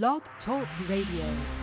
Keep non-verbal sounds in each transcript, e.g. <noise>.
Blog Talk Radio.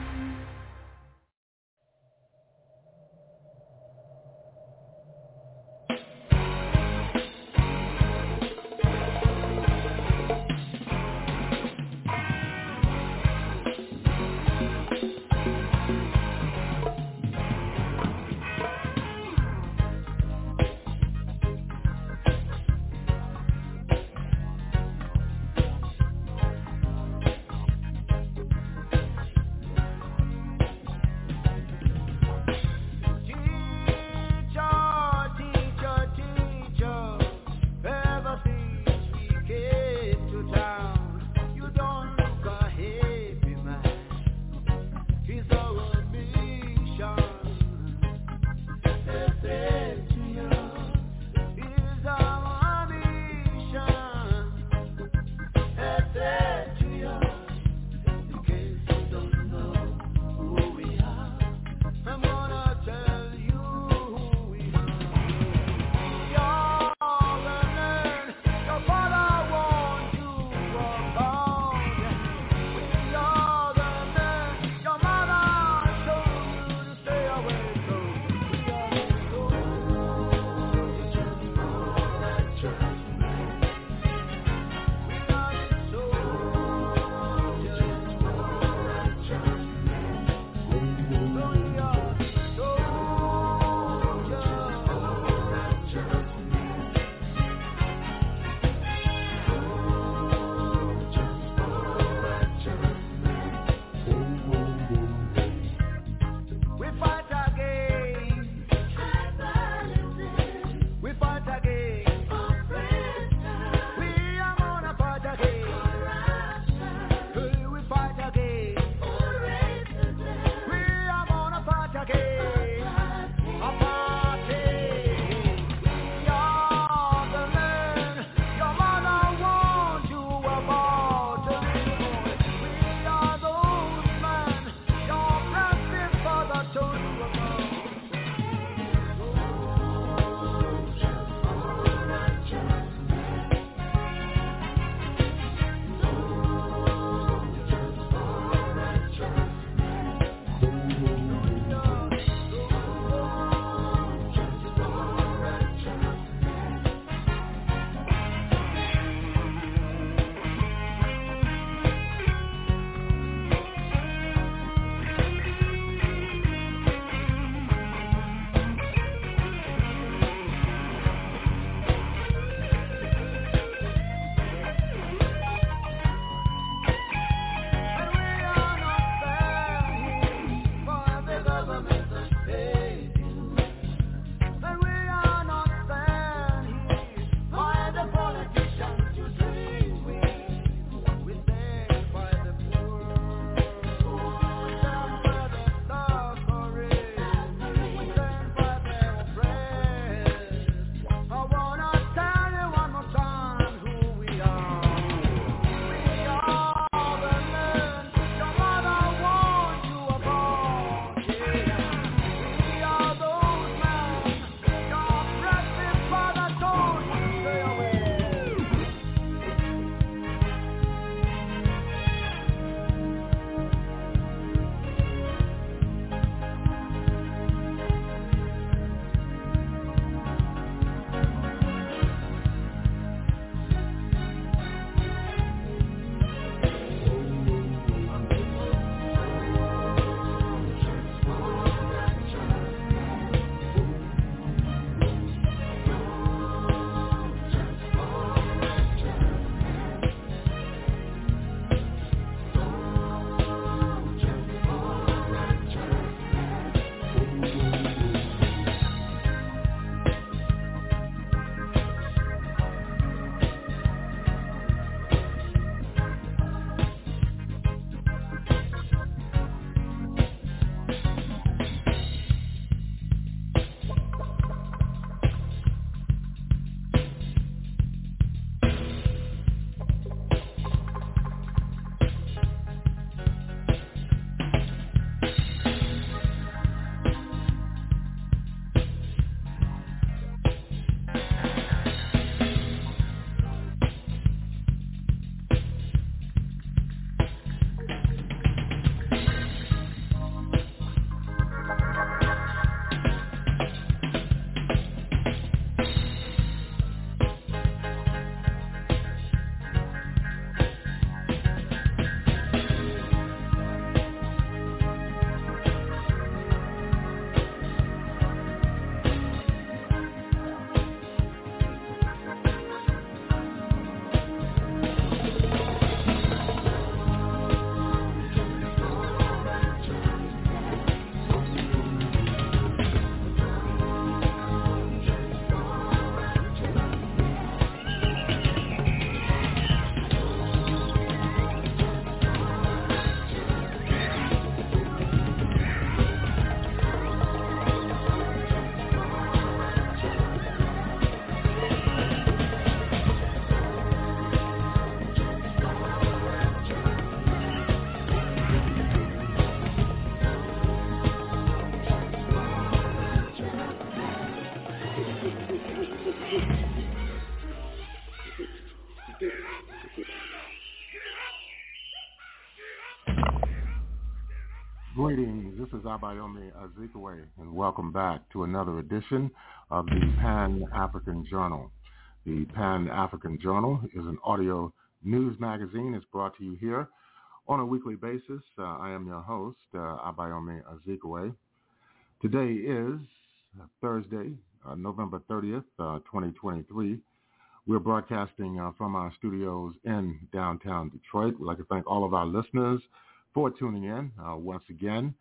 This is Abayomi Azikiwe, and welcome back to another edition of the Pan-African Journal. The Pan-African Journal is an audio news magazine. It's brought to you here on a weekly basis. Uh, I am your host, uh, Abayomi Azikiwe. Today is Thursday, uh, November 30th, uh, 2023. We're broadcasting uh, from our studios in downtown Detroit. We'd like to thank all of our listeners for tuning in uh, once again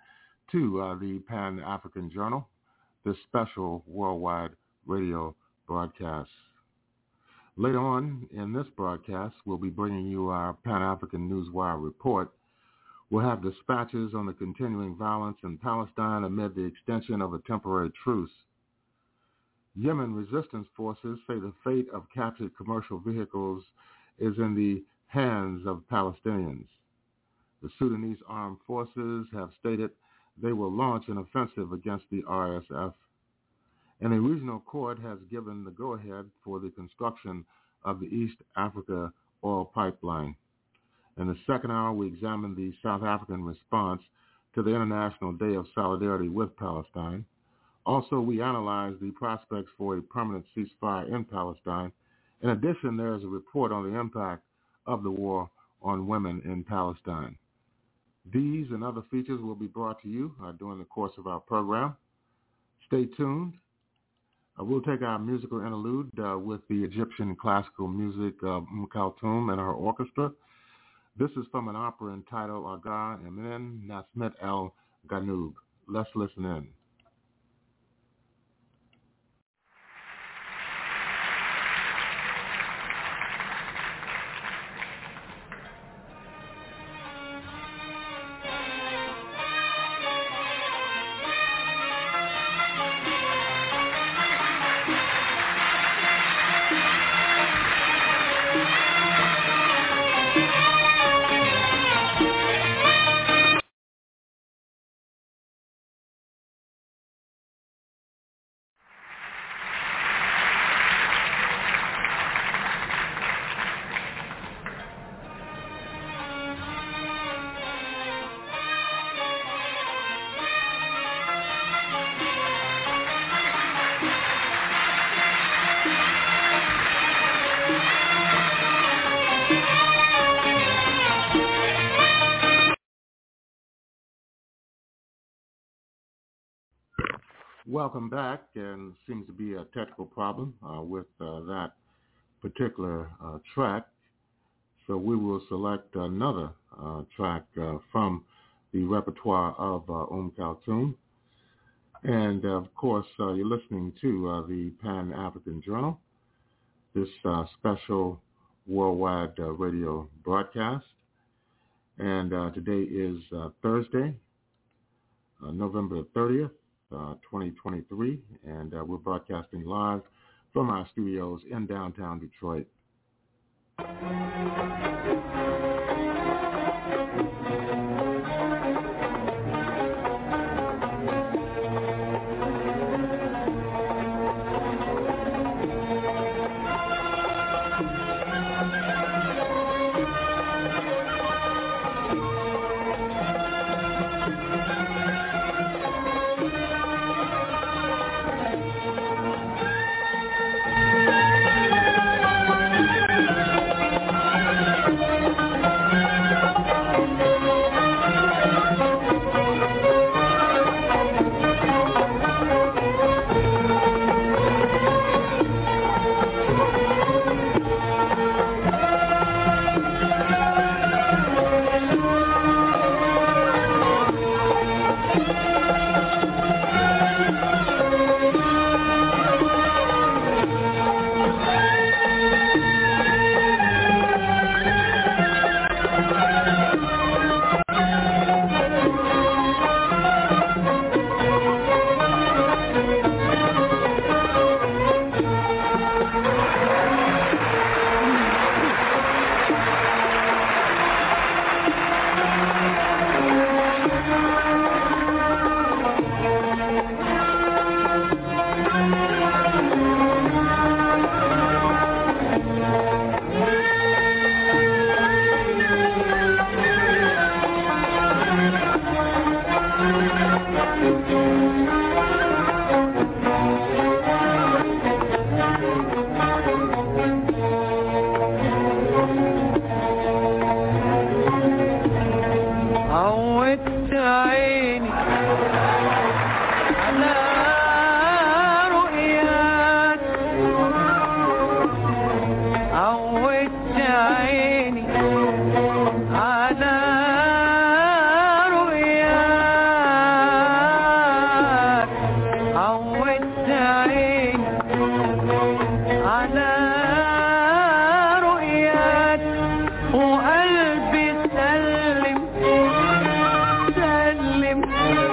to uh, the Pan-African Journal, this special worldwide radio broadcast. Later on in this broadcast, we'll be bringing you our Pan-African Newswire report. We'll have dispatches on the continuing violence in Palestine amid the extension of a temporary truce. Yemen resistance forces say the fate of captured commercial vehicles is in the hands of Palestinians. The Sudanese armed forces have stated they will launch an offensive against the RSF. And a regional court has given the go-ahead for the construction of the East Africa oil pipeline. In the second hour, we examine the South African response to the International Day of Solidarity with Palestine. Also, we analyze the prospects for a permanent ceasefire in Palestine. In addition, there is a report on the impact of the war on women in Palestine. These and other features will be brought to you uh, during the course of our program. Stay tuned. Uh, we'll take our musical interlude uh, with the Egyptian classical music of Kulthum and her orchestra. This is from an opera entitled Aga Emin Nasmet El Ganub. Let's listen in. Welcome back, and seems to be a technical problem uh, with uh, that particular uh, track. So we will select another uh, track uh, from the repertoire of uh, Kulthum. And of course, you're listening to the Pan-African Journal, this special worldwide radio broadcast. And today is Thursday, November 30th, uh, 2023, and uh, we're broadcasting live from our studios in downtown Detroit. him.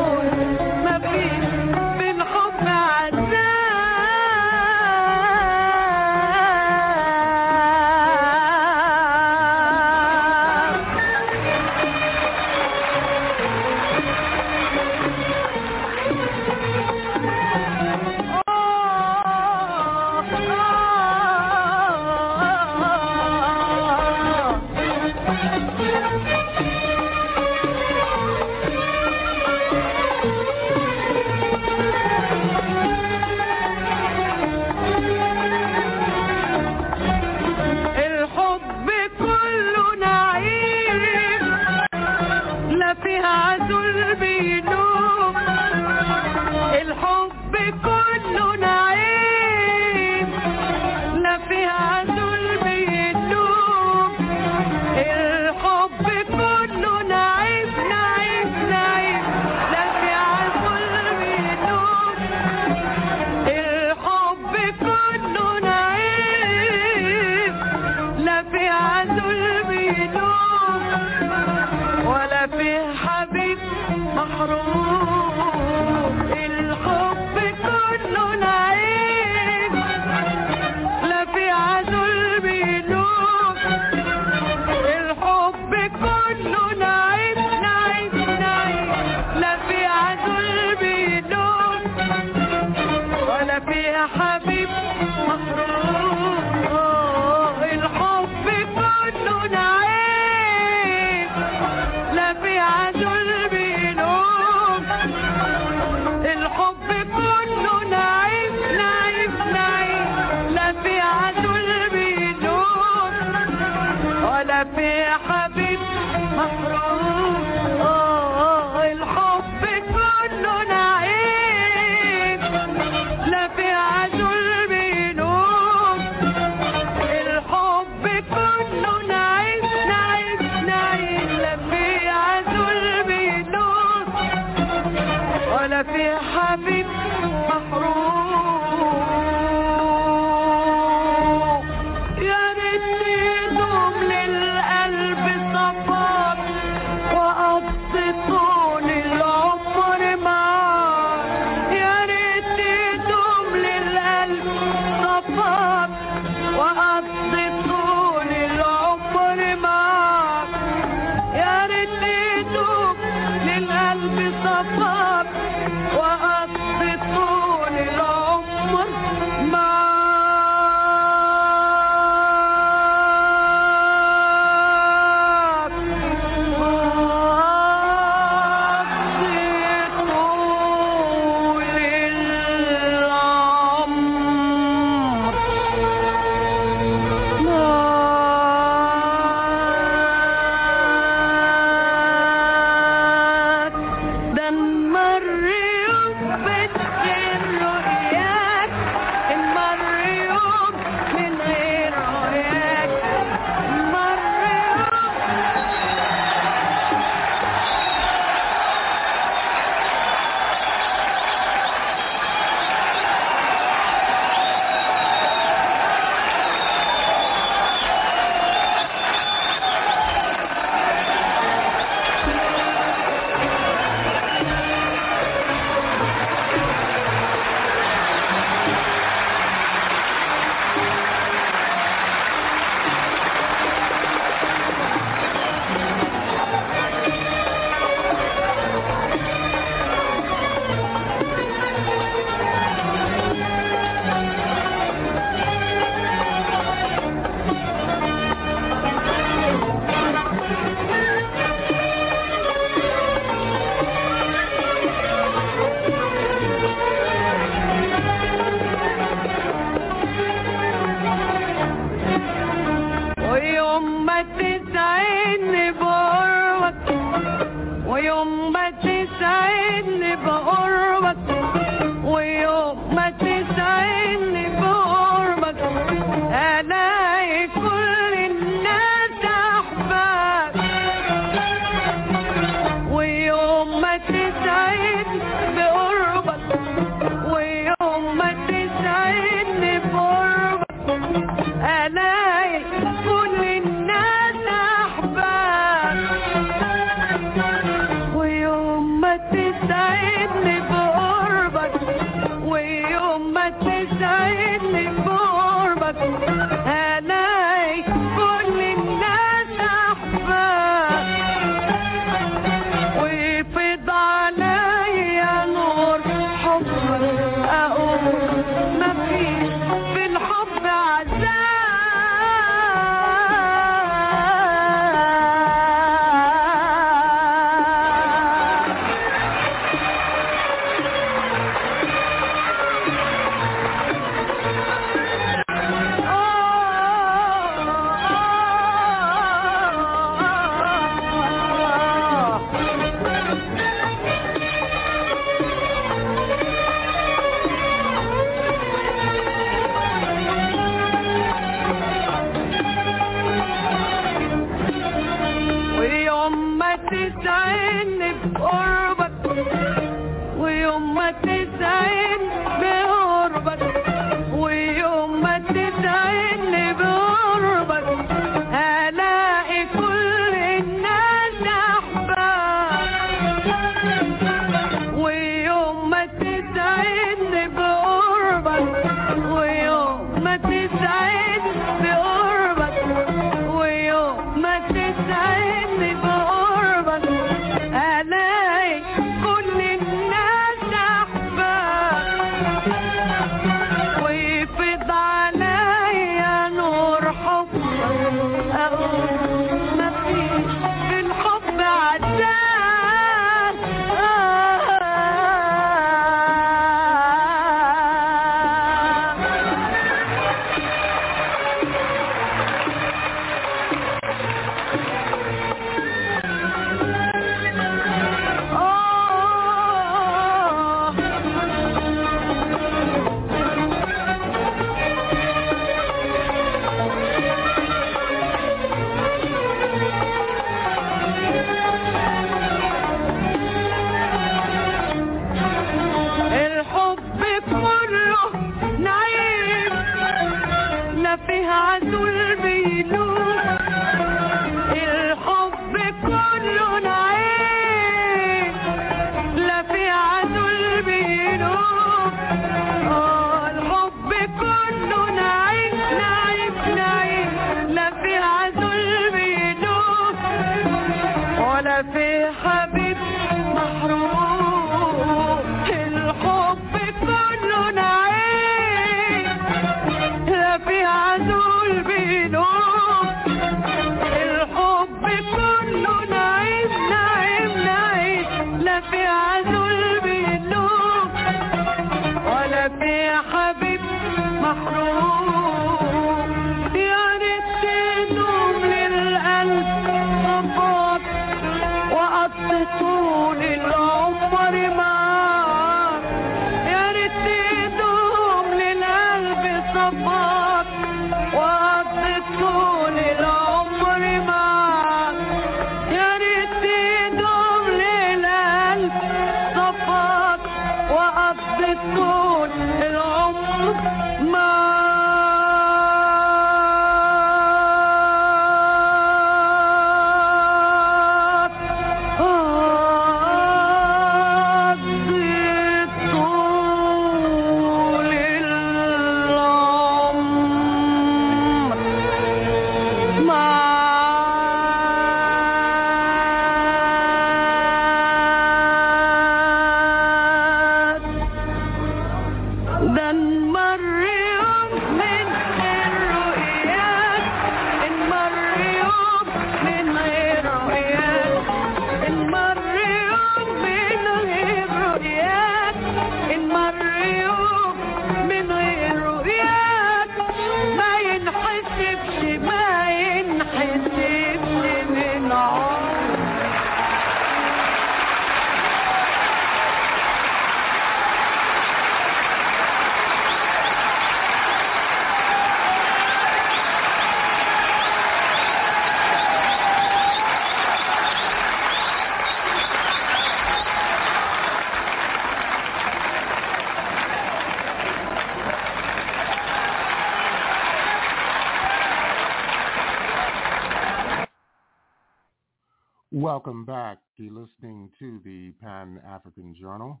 Listening to the Pan African Journal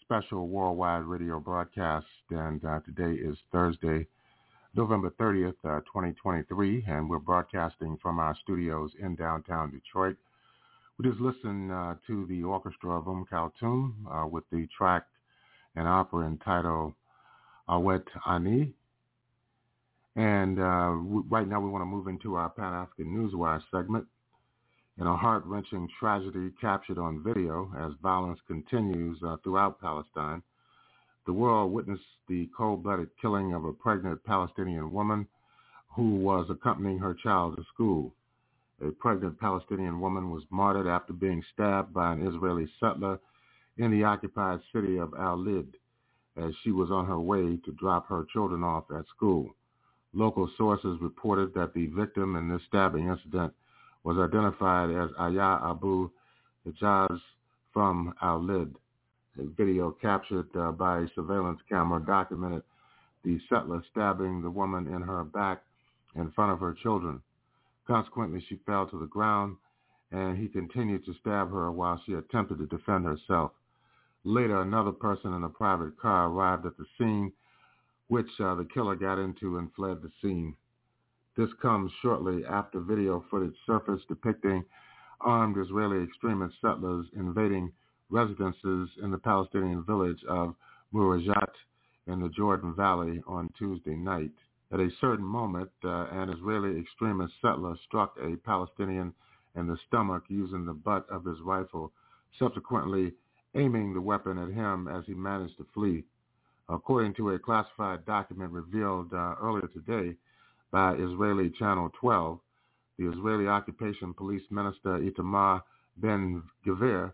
special worldwide radio broadcast, and uh, today is Thursday, November 30th, uh, 2023, and we're broadcasting from our studios in downtown Detroit. We just listened uh, to the orchestra of Um Kulthum uh, with the track and opera entitled Awet Ani. And uh, right now we want to move into our Pan-African Newswire segment. In a heart-wrenching tragedy captured on video as violence continues uh, throughout Palestine, the world witnessed the cold-blooded killing of a pregnant Palestinian woman who was accompanying her child to school. A pregnant Palestinian woman was martyred after being stabbed by an Israeli settler in the occupied city of Al-Lid as she was on her way to drop her children off at school. Local sources reported that the victim in this stabbing incident was identified as Aya Abu Hijaz from Al-Lid. A video captured uh, by a surveillance camera documented the settler stabbing the woman in her back in front of her children. Consequently, she fell to the ground, and he continued to stab her while she attempted to defend herself. Later, another person in a private car arrived at the scene, which uh, the killer got into and fled the scene. This comes shortly after video footage surfaced depicting armed Israeli extremist settlers invading residences in the Palestinian village of Murajat in the Jordan Valley on Tuesday night. At a certain moment, uh, an Israeli extremist settler struck a Palestinian in the stomach using the butt of his rifle, subsequently aiming the weapon at him as he managed to flee. According to a classified document revealed uh, earlier today, by Israeli Channel 12, the Israeli Occupation Police Minister Itamar Ben-Gvir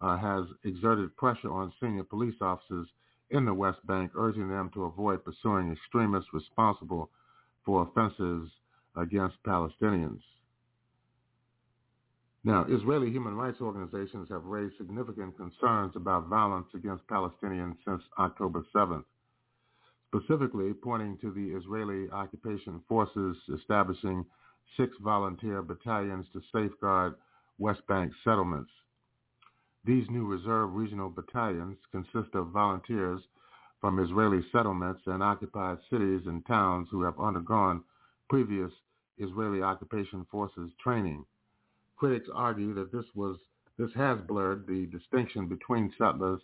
uh, has exerted pressure on senior police officers in the West Bank, urging them to avoid pursuing extremists responsible for offenses against Palestinians. Now, Israeli human rights organizations have raised significant concerns about violence against Palestinians since October 7th specifically pointing to the Israeli occupation forces establishing six volunteer battalions to safeguard West Bank settlements. These new reserve regional battalions consist of volunteers from Israeli settlements and occupied cities and towns who have undergone previous Israeli occupation forces training. Critics argue that this was this has blurred the distinction between settlers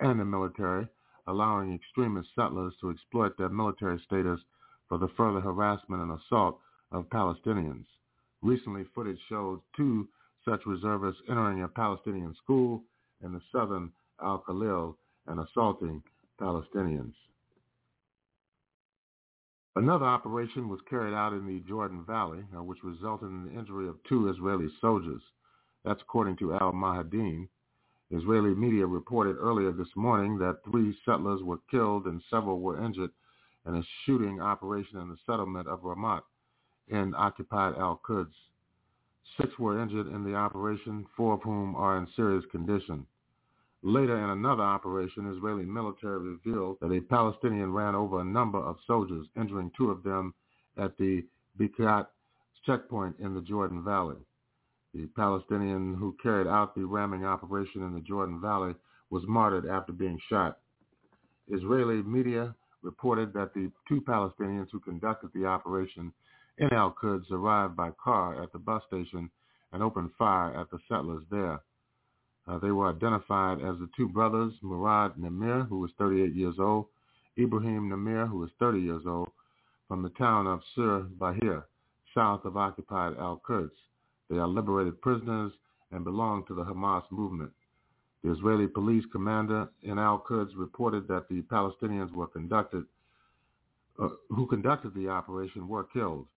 and the military allowing extremist settlers to exploit their military status for the further harassment and assault of Palestinians. Recently, footage showed two such reservists entering a Palestinian school in the southern Al-Khalil and assaulting Palestinians. Another operation was carried out in the Jordan Valley, uh, which resulted in the injury of two Israeli soldiers. That's according to Al-Mayadeen, Israeli media reported earlier this morning that three settlers were killed and several were injured in a shooting operation in the settlement of Ramat in occupied Al-Quds. Six were injured in the operation, four of whom are in serious condition. Later in another operation, Israeli military revealed that a Palestinian ran over a number of soldiers, injuring two of them at the Bikat checkpoint in the Jordan Valley. The Palestinian who carried out the ramming operation in the Jordan Valley was martyred after being shot. Israeli media reported that the two Palestinians who conducted the operation in Al-Quds arrived by car at the bus station and opened fire at the settlers there. Uh, they were identified as the two brothers, Murad Namir, who was 38 years old, Ibrahim Namir, who was 30 years old, from the town of Sur Bahir, south of occupied Al-Quds. They are liberated prisoners and belong to the Hamas movement. The Israeli police commander in Al-Quds reported that the Palestinians were conducted, uh, who conducted the operation were killed.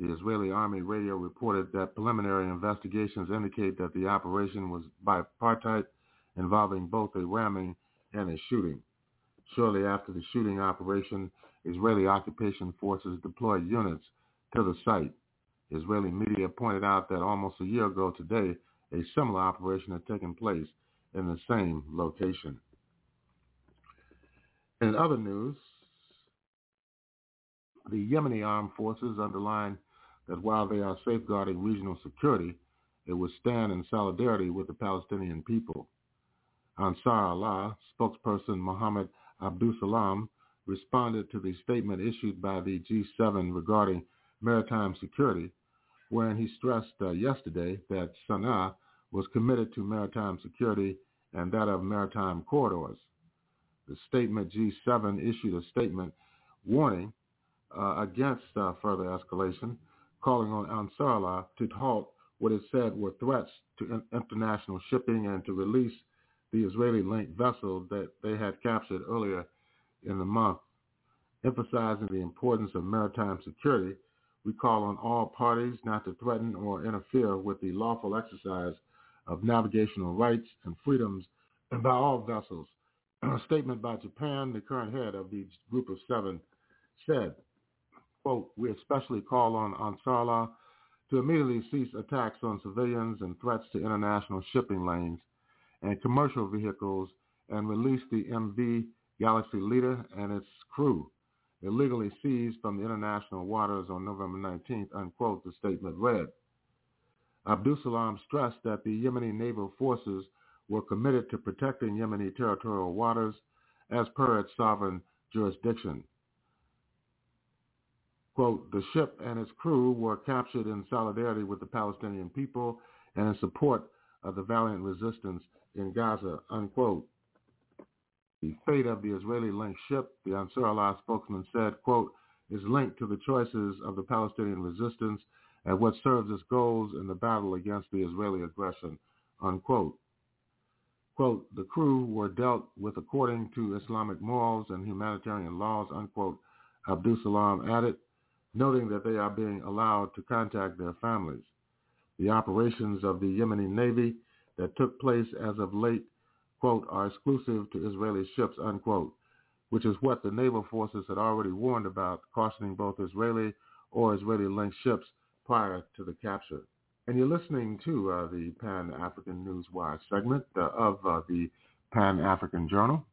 The Israeli army radio reported that preliminary investigations indicate that the operation was bipartite, involving both a ramming and a shooting. Shortly after the shooting operation, Israeli occupation forces deployed units to the site. Israeli media pointed out that almost a year ago today, a similar operation had taken place in the same location. In other news, the Yemeni armed forces underline that while they are safeguarding regional security, it would stand in solidarity with the Palestinian people. Ansar Allah spokesperson Mohammed Abdulsalam responded to the statement issued by the G7 regarding maritime security, wherein he stressed uh, yesterday that Sana'a was committed to maritime security and that of maritime corridors. The statement G7 issued a statement warning uh, against uh, further escalation, calling on Ansarallah to halt what it said were threats to in- international shipping and to release the Israeli-linked vessel that they had captured earlier in the month. Emphasizing the importance of maritime security, we call on all parties not to threaten or interfere with the lawful exercise of navigational rights and freedoms by all vessels. A statement by Japan, the current head of the group of seven, said, quote, we especially call on Ansarallah to immediately cease attacks on civilians and threats to international shipping lanes and commercial vehicles and release the MV Galaxy Leader and its crew illegally seized from the international waters on November 19th, unquote, the statement read. Abdul Salam stressed that the Yemeni naval forces were committed to protecting Yemeni territorial waters as per its sovereign jurisdiction. Quote, the ship and its crew were captured in solidarity with the Palestinian people and in support of the valiant resistance in Gaza, unquote. The fate of the Israeli-linked ship, the Ansar Allah spokesman said, quote, is linked to the choices of the Palestinian resistance and what serves its goals in the battle against the Israeli aggression, unquote. Quote, the crew were dealt with according to Islamic morals and humanitarian laws, unquote, Abdul Salam added, noting that they are being allowed to contact their families. The operations of the Yemeni Navy that took place as of late, quote, are exclusive to Israeli ships, unquote, which is what the naval forces had already warned about, cautioning both Israeli or Israeli-linked ships prior to the capture. And you're listening to uh, the Pan-African Newswire segment uh, of uh, the Pan-African Journal.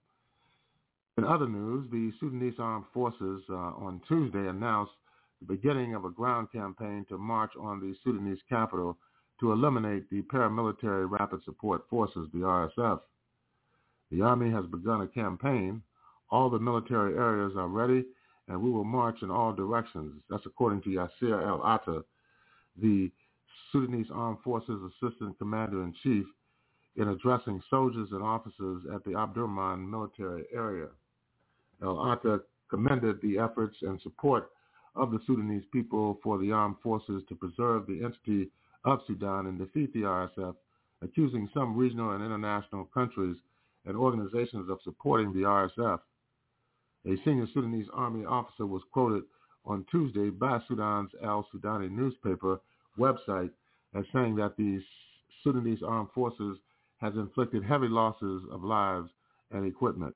In other news, the Sudanese Armed Forces uh, on Tuesday announced the beginning of a ground campaign to march on the Sudanese capital to eliminate the paramilitary rapid support forces, the RSF. The Army has begun a campaign. All the military areas are ready, and we will march in all directions. That's according to Yasir El-Atta, the Sudanese Armed Forces Assistant Commander-in-Chief, in addressing soldiers and officers at the Omdurman military area. El-Atta commended the efforts and support of the Sudanese people for the armed forces to preserve the entity of Sudan and defeat the RSF, accusing some regional and international countries and organizations of supporting the RSF. A senior Sudanese army officer was quoted on Tuesday by Sudan's Al Sudani newspaper website as saying that the Sudanese armed forces has inflicted heavy losses of lives and equipment.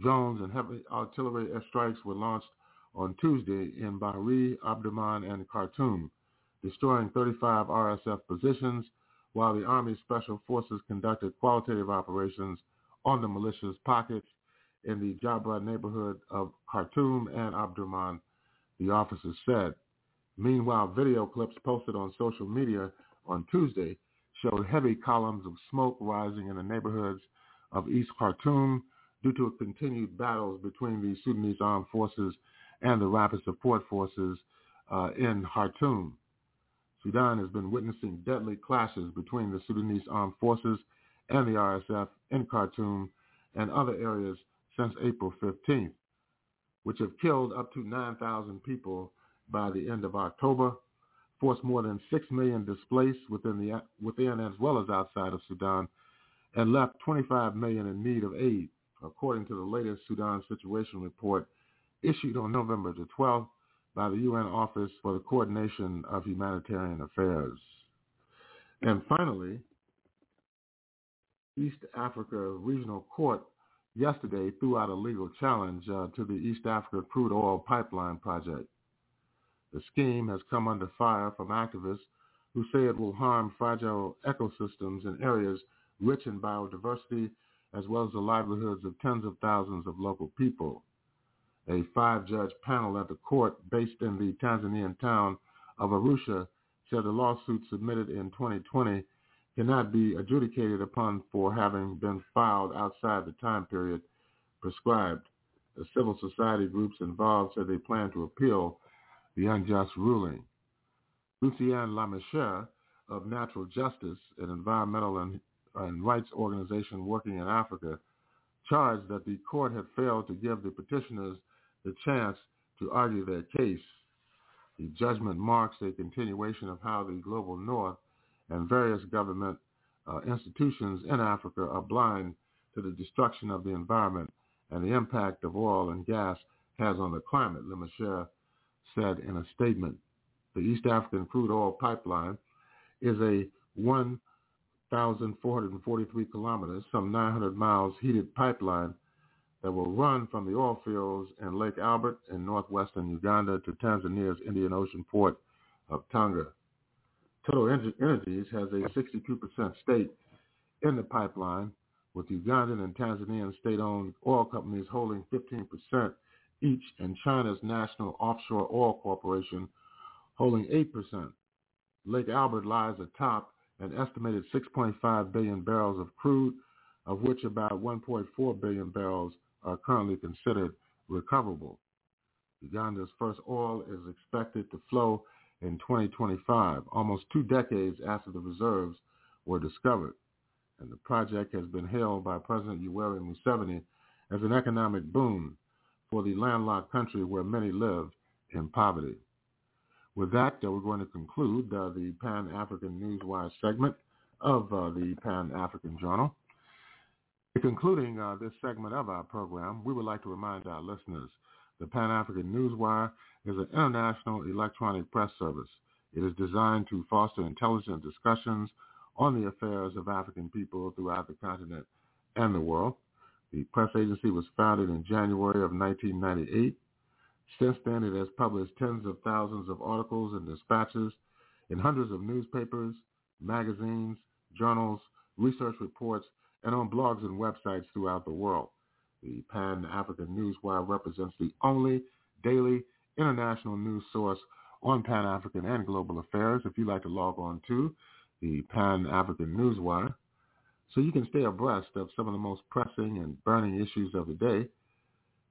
Drones and heavy artillery airstrikes were launched on Tuesday in Bahri, Omdurman, and Khartoum, destroying 35 RSF positions, while the Army Special Forces conducted qualitative operations on the militia's pockets in the Jabra neighborhood of Khartoum and Omdurman, the officers said. Meanwhile, video clips posted on social media on Tuesday showed heavy columns of smoke rising in the neighborhoods of East Khartoum due to continued battles between the Sudanese armed forces and the rapid support forces uh, in Khartoum. Sudan has been witnessing deadly clashes between the Sudanese armed forces and the RSF in Khartoum and other areas since April 15th, which have killed up to 9,000 people by the end of October, forced more than 6 million displaced within, the, within as well as outside of Sudan, and left 25 million in need of aid, according to the latest Sudan Situation Report issued on November the 12th by the UN Office for the Coordination of Humanitarian Affairs. And finally, East Africa Regional Court yesterday threw out a legal challenge uh, to the East Africa crude oil pipeline project. The scheme has come under fire from activists who say it will harm fragile ecosystems in areas rich in biodiversity as well as the livelihoods of tens of thousands of local people a five-judge panel at the court based in the Tanzanian town of Arusha said the lawsuit submitted in 2020 cannot be adjudicated upon for having been filed outside the time period prescribed. The civil society groups involved said they plan to appeal the unjust ruling. Lucienne Lamechère of Natural Justice, an environmental and, and rights organization working in Africa, charged that the court had failed to give the petitioners the chance to argue their case. The judgment marks a continuation of how the global north and various government uh, institutions in Africa are blind to the destruction of the environment and the impact of oil and gas has on the climate, Lamechère said in a statement. The East African crude oil pipeline is a 1,443 kilometers, some 900 miles heated pipeline that will run from the oil fields in Lake Albert in northwestern Uganda to Tanzania's Indian Ocean port of Tanga. Total Energies has a 62% stake in the pipeline, with Ugandan and Tanzanian state-owned oil companies holding 15% each, and China's National Offshore Oil Corporation holding 8%. Lake Albert lies atop an estimated 6.5 billion barrels of crude, of which about 1.4 billion barrels are currently considered recoverable. Uganda's first oil is expected to flow in 2025, almost two decades after the reserves were discovered. And the project has been hailed by President Yoweri Museveni as an economic boon for the landlocked country where many live in poverty. With that, uh, we're going to conclude uh, the Pan-African Newswire segment of uh, the Pan-African Journal. In concluding uh, this segment of our program, we would like to remind our listeners the Pan-African Newswire is an international electronic press service. It is designed to foster intelligent discussions on the affairs of African people throughout the continent and the world. The press agency was founded in January of 1998. Since then, it has published tens of thousands of articles and dispatches in hundreds of newspapers, magazines, journals, research reports, and on blogs and websites throughout the world. The Pan-African Newswire represents the only daily international news source on Pan-African and global affairs. If you'd like to log on to the Pan-African Newswire, so you can stay abreast of some of the most pressing and burning issues of the day,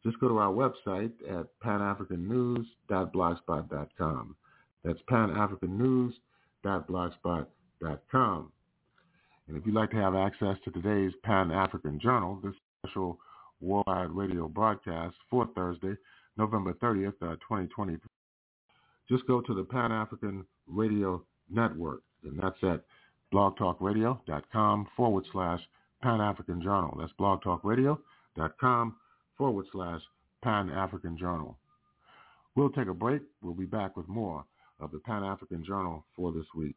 just go to our website at panafricannews.blogspot.com. That's panafricannews.blogspot.com. And if you'd like to have access to today's Pan-African Journal, this special worldwide radio broadcast for Thursday, November 30th, uh, 2020, just go to the Pan-African Radio Network, and that's at blogtalkradio.com forward slash Pan-African Journal. That's blogtalkradio.com forward slash Pan-African Journal. We'll take a break. We'll be back with more of the Pan-African Journal for this week.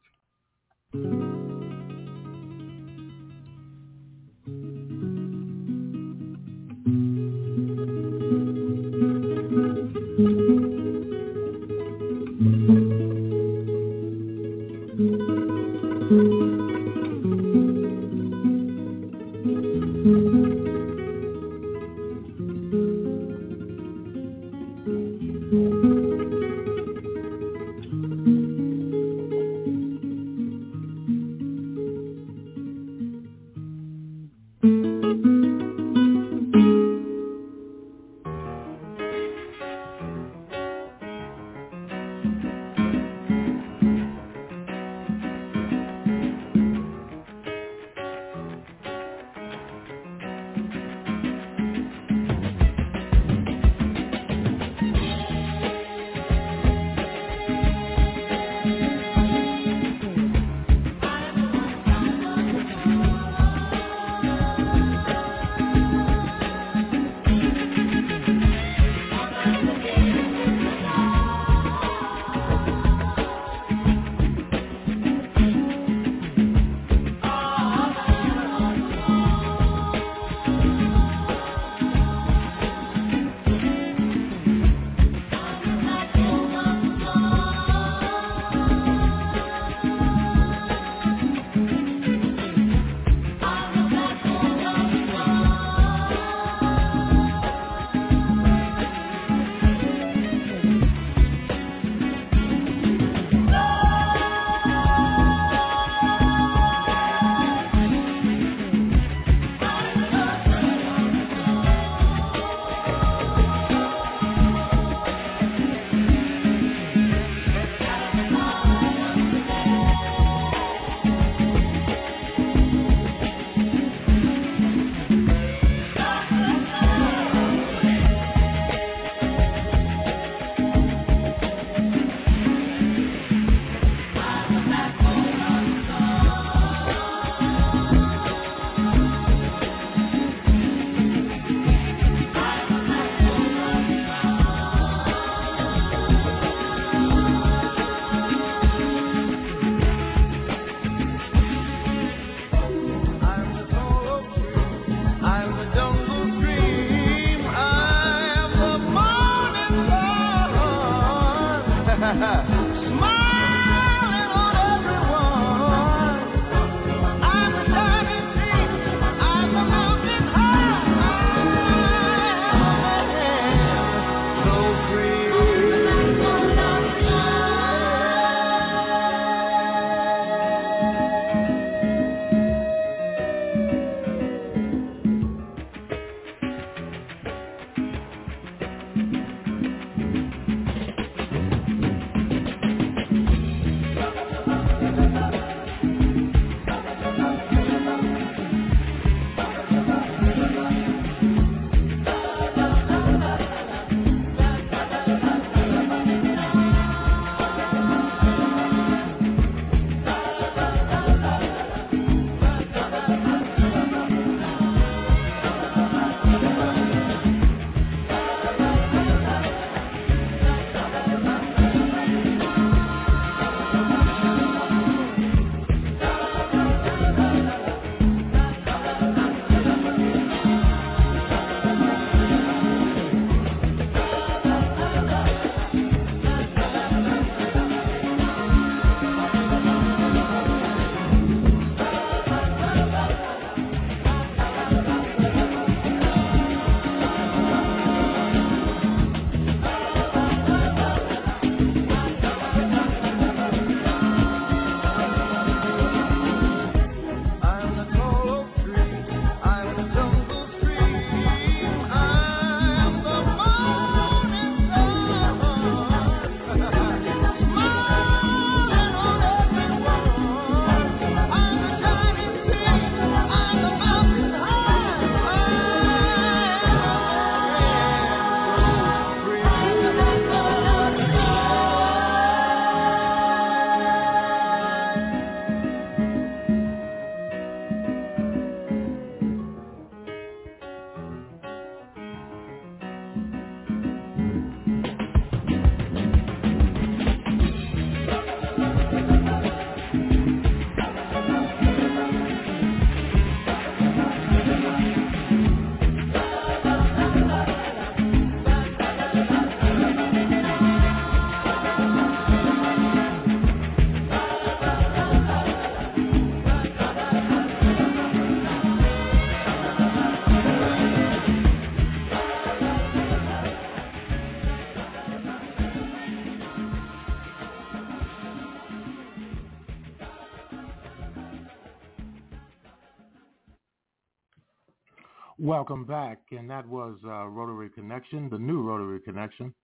Welcome back, and that was uh, Rotary Connection, the new Rotary Connection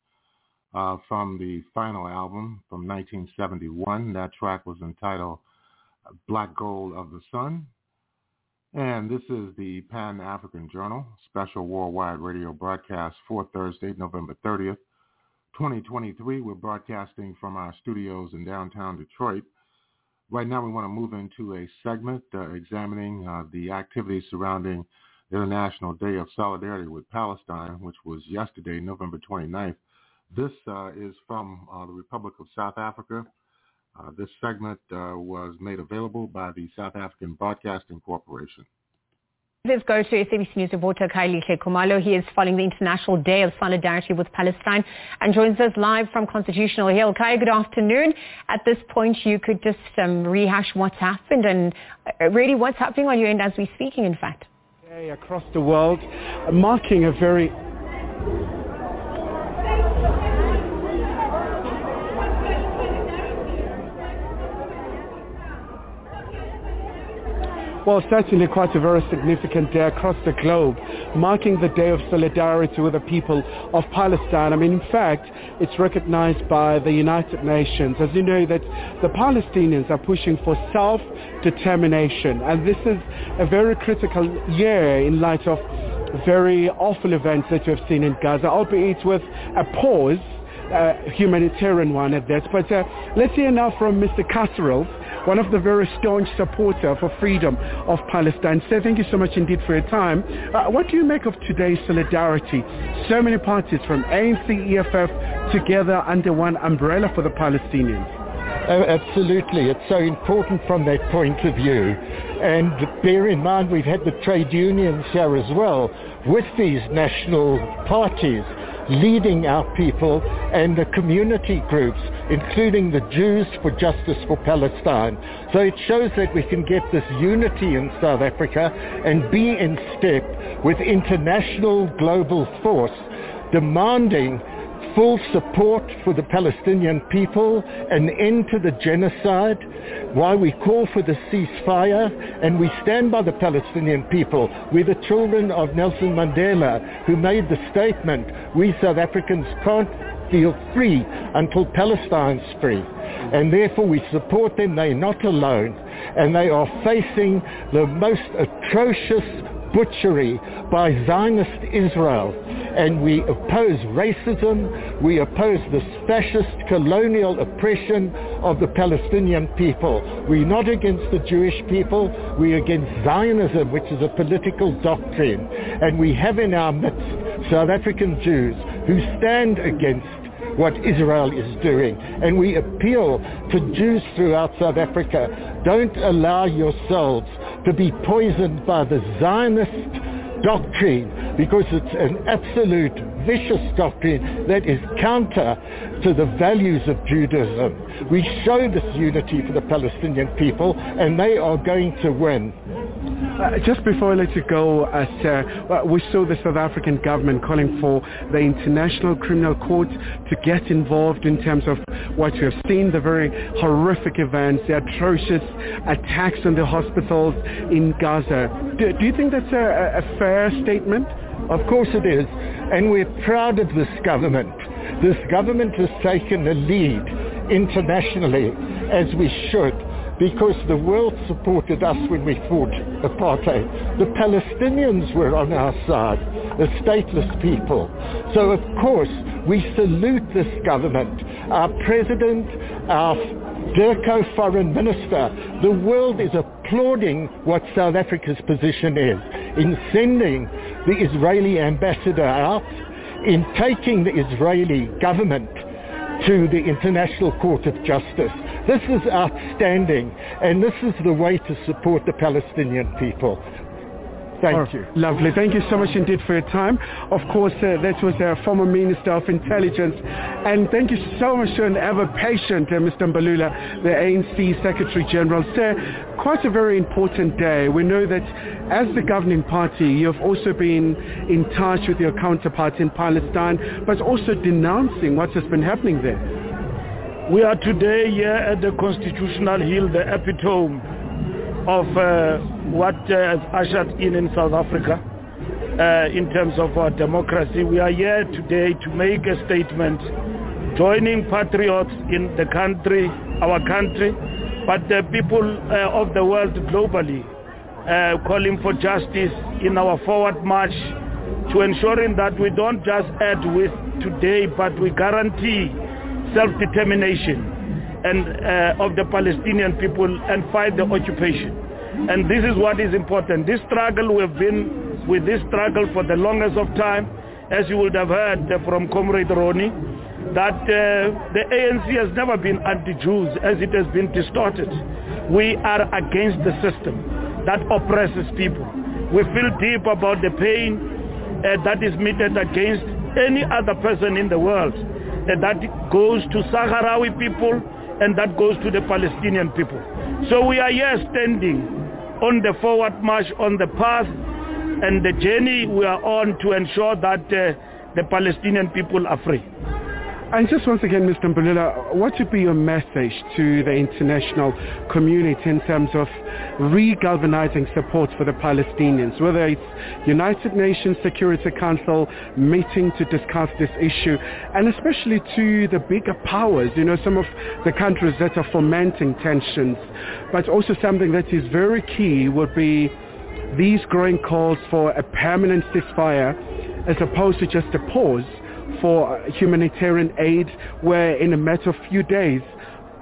uh, from the final album from 1971. That track was entitled Black Gold of the Sun. And this is the Pan-African Journal, special worldwide radio broadcast for Thursday, November 30th, 2023. We're broadcasting from our studios in downtown Detroit. Right now we want to move into a segment uh, examining uh, the activities surrounding International Day of Solidarity with Palestine, which was yesterday, November 29th. This uh, is from uh, the Republic of South Africa. Uh, this segment uh, was made available by the South African Broadcasting Corporation. Let's go to SABC News reporter Kylie Kumalo. He is following the International Day of Solidarity with Palestine and joins us live from Constitutional Hill. Kai, good afternoon. At this point, you could just um, rehash what's happened and uh, really what's happening on your end as we're speaking, in fact. Across the world, marking a very Well, certainly quite a very significant day across the globe, marking the Day of Solidarity with the people of Palestine. I mean, in fact, it's recognized by the United Nations. As you know, that the Palestinians are pushing for self-determination, and this is a very critical year in light of very awful events that we have seen in Gaza, albeit with a pause, humanitarian one at that. But uh, let's hear now from Mr. Kasrils, one of the very staunch supporter for freedom of Palestine. So thank you so much indeed for your time. Uh, what do you make of today's solidarity? So many parties from ANC, EFF together under one umbrella for the Palestinians. Oh, absolutely. It's so important from that point of view. And bear in mind we've had the trade unions here as well with these national parties. Leading our people and the community groups, including the Jews for Justice for Palestine. So it shows that we can get this unity in South Africa and be in step with international global force demanding full support for the Palestinian people, an end to the genocide, why we call for the ceasefire, and we stand by the Palestinian people. We're the children of Nelson Mandela, who made the statement, we South Africans can't feel free until Palestine's free. And therefore we support them. They're not alone. And they are facing the most atrocious butchery by Zionist Israel. And we oppose racism, we oppose the fascist colonial oppression of the Palestinian people. We're not against the Jewish people, we're against Zionism, which is a political doctrine. And we have in our midst South African Jews who stand against what Israel is doing. And we appeal to Jews throughout South Africa, don't allow yourselves to be poisoned by the Zionist doctrine because it's an absolute vicious doctrine that is counter to the values of Judaism. We show this unity for the Palestinian people and they are going to win. Uh, just before I let you go, uh, sir, uh, we saw the South African government calling for the International Criminal Court to get involved in terms of what we have seen, the very horrific events, the atrocious attacks on the hospitals in Gaza. Do, do you think that's a, a fair statement? Of course it is. And we're proud of this government. This government has taken the lead internationally, as we should, because the world supported us when we fought apartheid. The Palestinians were on our side, the stateless people. So of course, we salute this government. Our president, our DIRCO foreign minister, the world is applauding what South Africa's position is in sending the Israeli ambassador out, in taking the Israeli government to the International Court of Justice. This is outstanding, and this is the way to support the Palestinian people. Thank Oh, you. Lovely. Thank you so much indeed for your time. Of course, uh, that was our former Minister of Intelligence. And thank you so much to an ever patient uh, Mr. Mbalula, the ANC Secretary General. Sir, quite a very important day. We know that as the governing party, you have also been in touch with your counterparts in Palestine, but also denouncing what has been happening there. We are today here at the Constitutional Hill, the epitome of uh, what uh, has ushered in in South Africa uh, in terms of our democracy. We are here today to make a statement joining patriots in the country, our country, but the people uh, of the world globally uh, calling for justice in our forward march to ensuring that we don't just add with today, but we guarantee self-determination and uh, of the Palestinian people and fight the occupation. And this is what is important. This struggle, we have been with this struggle for the longest of time, as you would have heard from Comrade Ronnie, that uh, the ANC has never been anti-Jews as it has been distorted. We are against the system that oppresses people. We feel deep about the pain uh, that is meted against any other person in the world. Uh, that goes to Sahrawi people and that goes to the Palestinian people. So we are here standing on the forward march on the path and the journey we are on to ensure that uh, the Palestinian people are free. And just once again, Mr. Mbalula, what would be your message to the international community in terms of re-galvanizing support for the Palestinians, whether it's United Nations Security Council meeting to discuss this issue, and especially to the bigger powers, you know, some of the countries that are fomenting tensions, but also something that is very key would be these growing calls for a permanent ceasefire as opposed to just a pause for humanitarian aid where in a matter of few days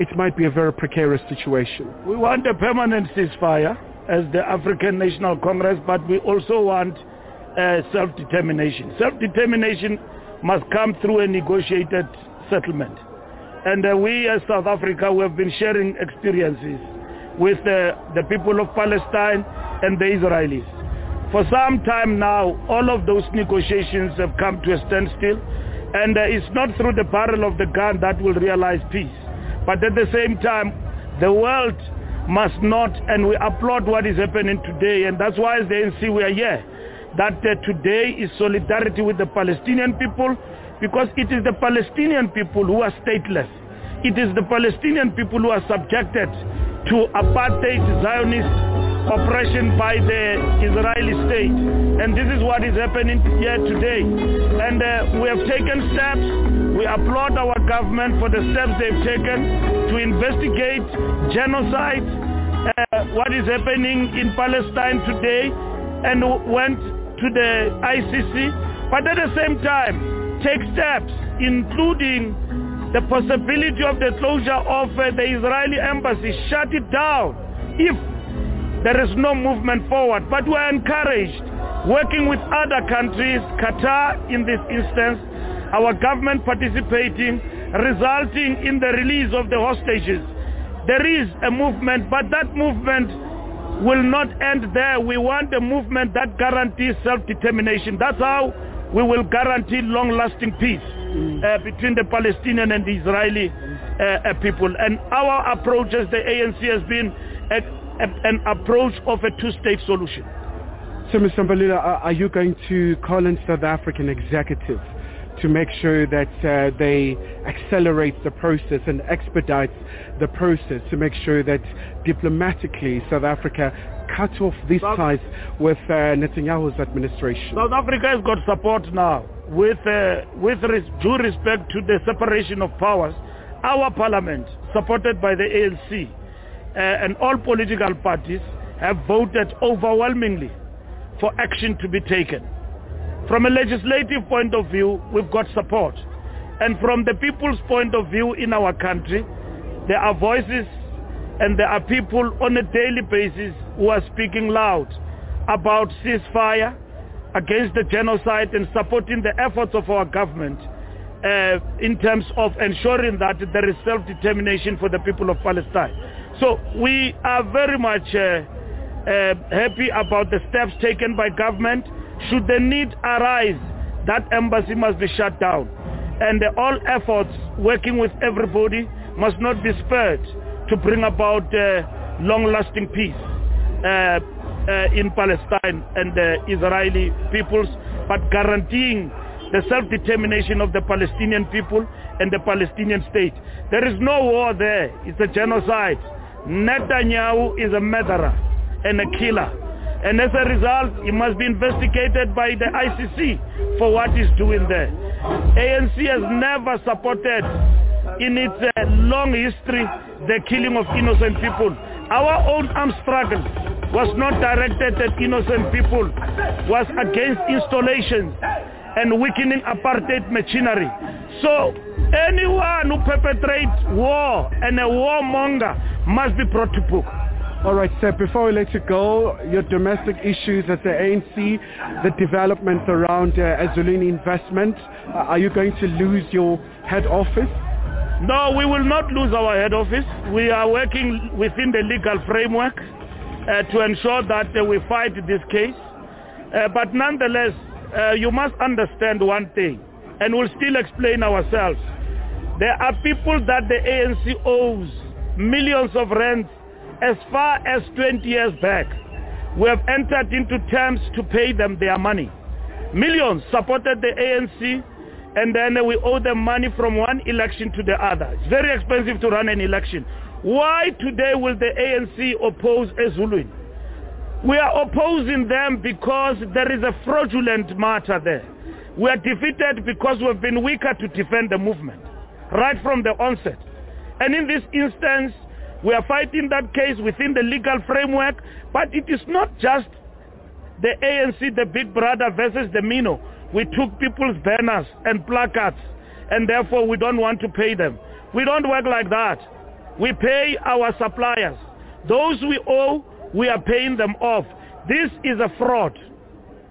it might be a very precarious situation. We want a permanent ceasefire as the African National Congress, but we also want uh, self-determination. Self-determination must come through a negotiated settlement. And uh, we as South Africa, we have been sharing experiences with uh, the people of Palestine and the Israelis. For some time now, all of those negotiations have come to a standstill And uh, it's not through the barrel of the gun that will realize peace. But at the same time, the world must not, and we applaud what is happening today, and that's why as the ANC we are here. That uh, today is solidarity with the Palestinian people, because it is the Palestinian people who are stateless. It is the Palestinian people who are subjected to apartheid Zionist oppression by the Israeli state. And this is what is happening here today. And uh, we have taken steps. We applaud our government for the steps they've taken to investigate genocide, uh, what is happening in Palestine today, and went to the ICC. But at the same time, take steps, including the possibility of the closure of uh, the Israeli embassy, shut it down if there is no movement forward. But we are encouraged, working with other countries, Qatar in this instance, our government participating, resulting in the release of the hostages. There is a movement, but that movement will not end there. We want a movement that guarantees self-determination. That's how we will guarantee long-lasting peace uh, between the Palestinian and the Israeli uh, uh, people. And our approach as the ANC has been a, a, an approach of a two-state solution. So, Mr. Mbalula, are, are you going to call in South African executives to make sure that uh, they accelerate the process and expedite the process to make sure that diplomatically South Africa cut off these South- ties with uh, Netanyahu's administration? South Africa has got support now with, uh, with res- due respect to the separation of powers. Our parliament, supported by the ANC uh, and all political parties, have voted overwhelmingly for action to be taken. From a legislative point of view, we've got support. And from the people's point of view in our country, there are voices and there are people on a daily basis who are speaking loud about ceasefire, against the genocide and supporting the efforts of our government uh, in terms of ensuring that there is self-determination for the people of Palestine. So we are very much uh, uh, happy about the steps taken by government. Should the need arise, that embassy must be shut down. And uh, all efforts working with everybody must not be spared to bring about uh, long-lasting peace uh, in Palestine and the Israeli peoples, but guaranteeing the self-determination of the Palestinian people and the Palestinian state. There is no war there. It's a genocide. Netanyahu is a murderer and a killer. And as a result, he must be investigated by the ICC for what he's doing there. ANC has never supported in its uh, long history the killing of innocent people. Our own armed struggle was not directed at innocent people, was against installations and weakening apartheid machinery. So anyone who perpetrates war and a warmonger must be brought to book. All right, sir, before we let you go, your domestic issues at the ANC, the developments around uh, Ezulwini investment, uh, are you going to lose your head office? No, we will not lose our head office. We are working within the legal framework uh, to ensure that uh, we fight this case. Uh, but nonetheless, uh, you must understand one thing, and we'll still explain ourselves. There are people that the ANC owes millions of rands as far as 20 years back. We have entered into terms to pay them their money. Millions supported the ANC and then we owe them money from one election to the other. It's very expensive to run an election. Why today will the ANC oppose Ezulwini? We are opposing them because there is a fraudulent matter there. We are defeated because we've been weaker to defend the movement right from the onset. And in this instance, we are fighting that case within the legal framework, but it is not just the ANC, the big brother versus the Mino. We took people's banners and placards, and therefore we don't want to pay them. We don't work like that. We pay our suppliers. Those we owe, we are paying them off. This is a fraud.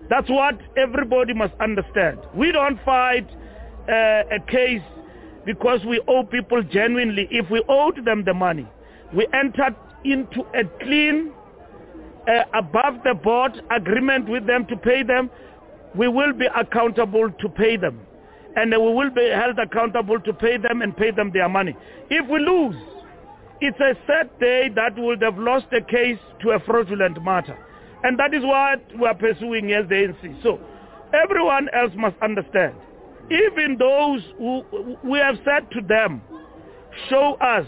That's what everybody must understand. We don't fight uh, a case because we owe people genuinely. If we owed them the money, we entered into a clean, uh, above the board agreement with them to pay them. We will be accountable to pay them. and we will be held accountable to pay them and pay them their money. If we lose, it's a sad day that we would have lost the case to a fraudulent matter. And that is what we are pursuing as the ANC. So everyone else must understand. Even those who we have said to them, show us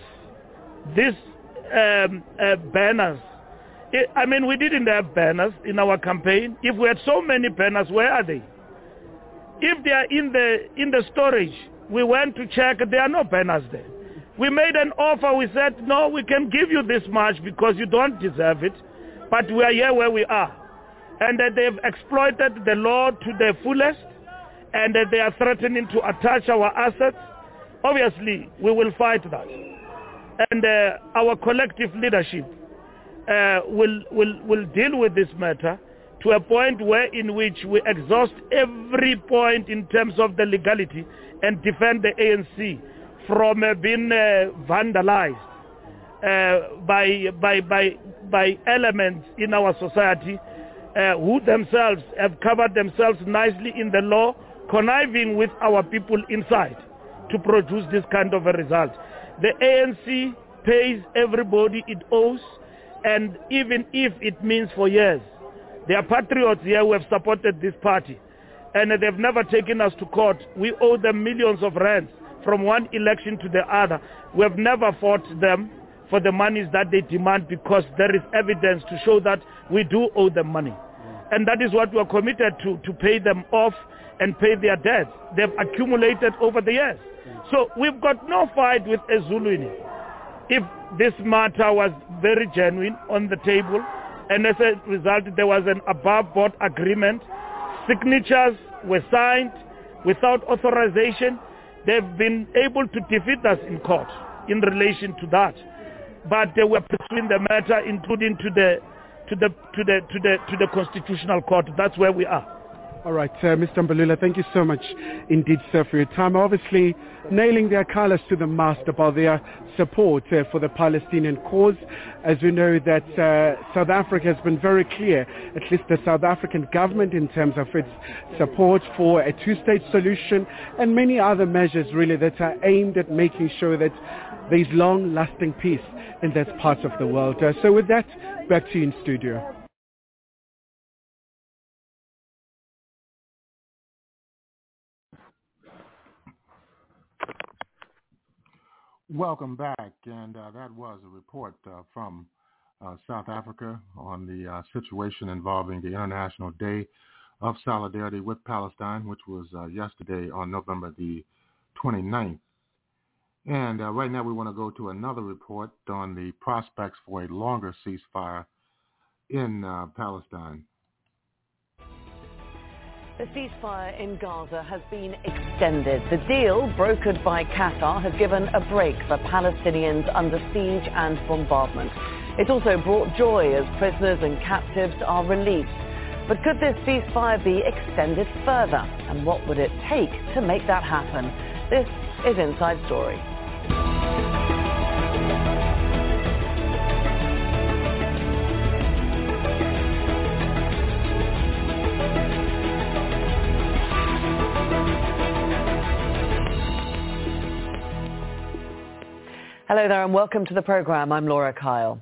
these um, uh, banners. I mean, we didn't have banners in our campaign. If we had so many banners, where are they? If they are in the in the storage, we went to check. There are no banners there. We made an offer. We said, no, we can give you this much because you don't deserve it, but we are here where we are. And that they've exploited the law to the fullest, and that they are threatening to attach our assets. Obviously, we will fight that. And uh, our collective leadership uh, will, will, will deal with this matter to a point where in which we exhaust every point in terms of the legality and defend the ANC from uh, being uh, vandalized uh, by, by, by, by elements in our society uh, who themselves have covered themselves nicely in the law, conniving with our people inside to produce this kind of a result. The ANC pays everybody it owes, and even if it means for years, there are patriots here who have supported this party, and they've never taken us to court. We owe them millions of rands from one election to the other. We have never fought them for the monies that they demand because there is evidence to show that we do owe them money. And that is what we are committed to, to pay them off and pay their debts. They've accumulated over the years. So we've got no fight with Ezulwini. If this matter was very genuine on the table, and as a result there was an above board agreement, signatures were signed without authorization, they've been able to defeat us in court in relation to that. But they were pursuing the matter including to the to the to the to the to the constitutional court. That's where we are. All right, uh, Mr. Mbalula, thank you so much indeed, sir, for your time. Obviously, nailing their colors to the mast about their support uh, for the Palestinian cause. As we know that uh, South Africa has been very clear, at least the South African government in terms of its support for a two-state solution and many other measures really that are aimed at making sure that there is long-lasting peace in that part of the world. Uh, so with that, back to you in studio. Welcome back, and uh, that was a report uh, from uh, South Africa on the uh, situation involving the International Day of Solidarity with Palestine, which was uh, yesterday on November the 29th. And uh, right now we want to go to another report on the prospects for a longer ceasefire in Palestine. The ceasefire in Gaza has been extended. The deal, brokered by Qatar, has given a break for Palestinians under siege and bombardment. It also brought joy as prisoners and captives are released. But could this ceasefire be extended further? And what would it take to make that happen? This is Inside Story. Hello there and welcome to the program. I'm Laura Kyle.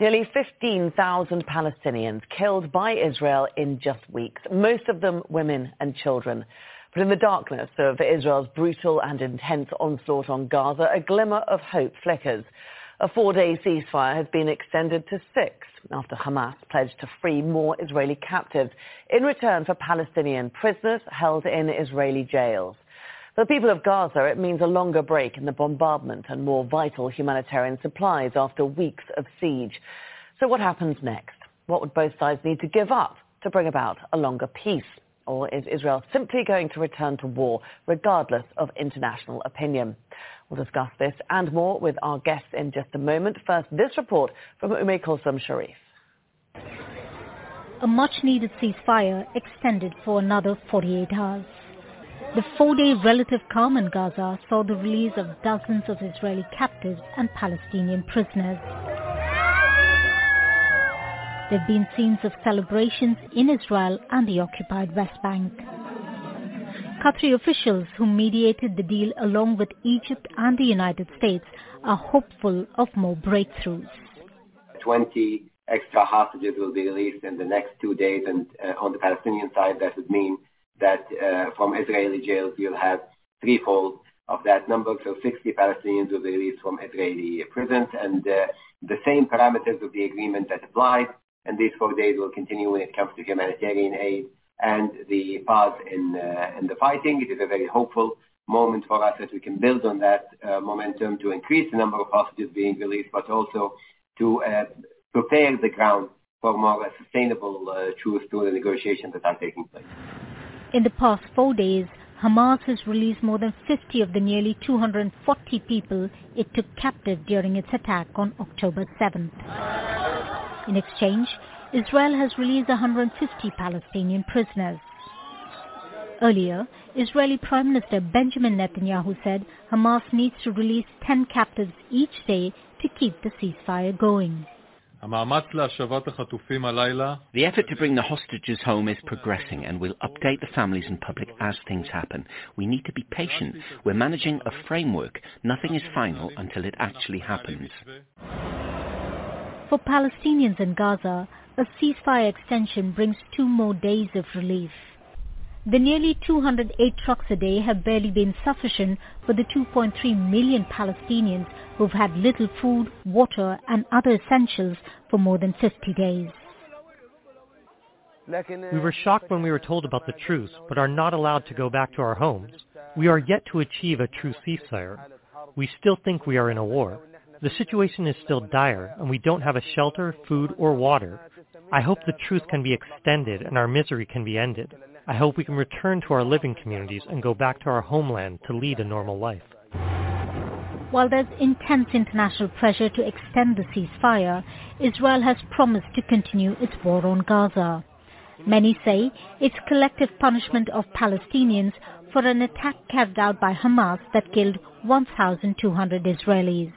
Nearly 15,000 Palestinians killed by Israel in just weeks, most of them women and children. But in the darkness of Israel's brutal and intense onslaught on Gaza, a glimmer of hope flickers. A four-day ceasefire has been extended to six after Hamas pledged to free more Israeli captives in return for Palestinian prisoners held in Israeli jails. For the people of Gaza, it means a longer break in the bombardment and more vital humanitarian supplies after weeks of siege. So what happens next? What would both sides need to give up to bring about a longer peace? Or is Israel simply going to return to war, regardless of international opinion? We'll discuss this and more with our guests in just a moment. First, this report from Ume Kulsum Sharif. A much-needed ceasefire extended for another 48 hours. The four-day relative calm in Gaza saw the release of dozens of Israeli captives and Palestinian prisoners. There have been scenes of celebrations in Israel and the occupied West Bank. Qatari officials who mediated the deal along with Egypt and the United States are hopeful of more breakthroughs. 20 extra hostages will be released in the next two days, and uh, on the Palestinian side, that would mean that uh, from Israeli jails you'll have threefold of that number, so 60 Palestinians will be released from Israeli prisons, and uh, the same parameters of the agreement that applied, and these four days will continue when it comes to humanitarian aid and the pause in, uh, in the fighting. It is a very hopeful moment for us that we can build on that uh, momentum to increase the number of hostages being released, but also to uh, prepare the ground for more sustainable uh, truce through the negotiations that are taking place. In the past four days, Hamas has released more than 50 of the nearly 240 people it took captive during its attack on October 7th. In exchange, Israel has released 150 Palestinian prisoners. Earlier, Israeli Prime Minister Benjamin Netanyahu said Hamas needs to release 10 captives each day to keep the ceasefire going. The effort to bring the hostages home is progressing and we'll update the families and public as things happen. We need to be patient. We're managing a framework. Nothing is final until it actually happens. For Palestinians in Gaza, a ceasefire extension brings two more days of relief. The nearly 208 trucks a day have barely been sufficient for the 2.3 million Palestinians who've had little food, water and other essentials for more than 50 days. We were shocked when we were told about the truce, but are not allowed to go back to our homes. We are yet to achieve a true ceasefire. We still think we are in a war. The situation is still dire, and we don't have a shelter, food, or water. I hope the truce can be extended and our misery can be ended. I hope we can return to our living communities and go back to our homeland to lead a normal life. While there's intense international pressure to extend the ceasefire, Israel has promised to continue its war on Gaza. Many say it's collective punishment of Palestinians for an attack carried out by Hamas that killed 1,200 Israelis.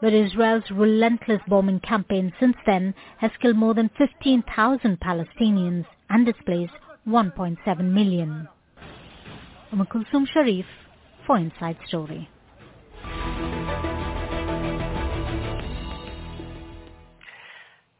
But Israel's relentless bombing campaign since then has killed more than 15,000 Palestinians and displaced 1.7 million. Umm Kulsum Sharif for Inside Story.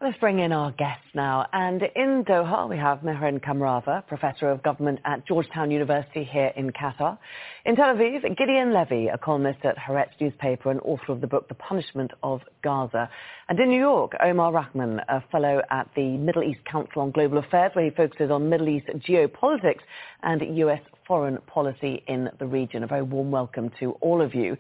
Let's bring in our guests now. And in Doha, we have Mehran Kamrava, Professor of Government at Georgetown University here in Qatar. In Tel Aviv, Gideon Levy, a columnist at Haaretz newspaper and author of the book The Punishment of Gaza. And in New York, Omar Rahman, a fellow at the Middle East Council on Global Affairs, where he focuses on Middle East geopolitics and U.S. foreign policy in the region. A very warm welcome to all of you.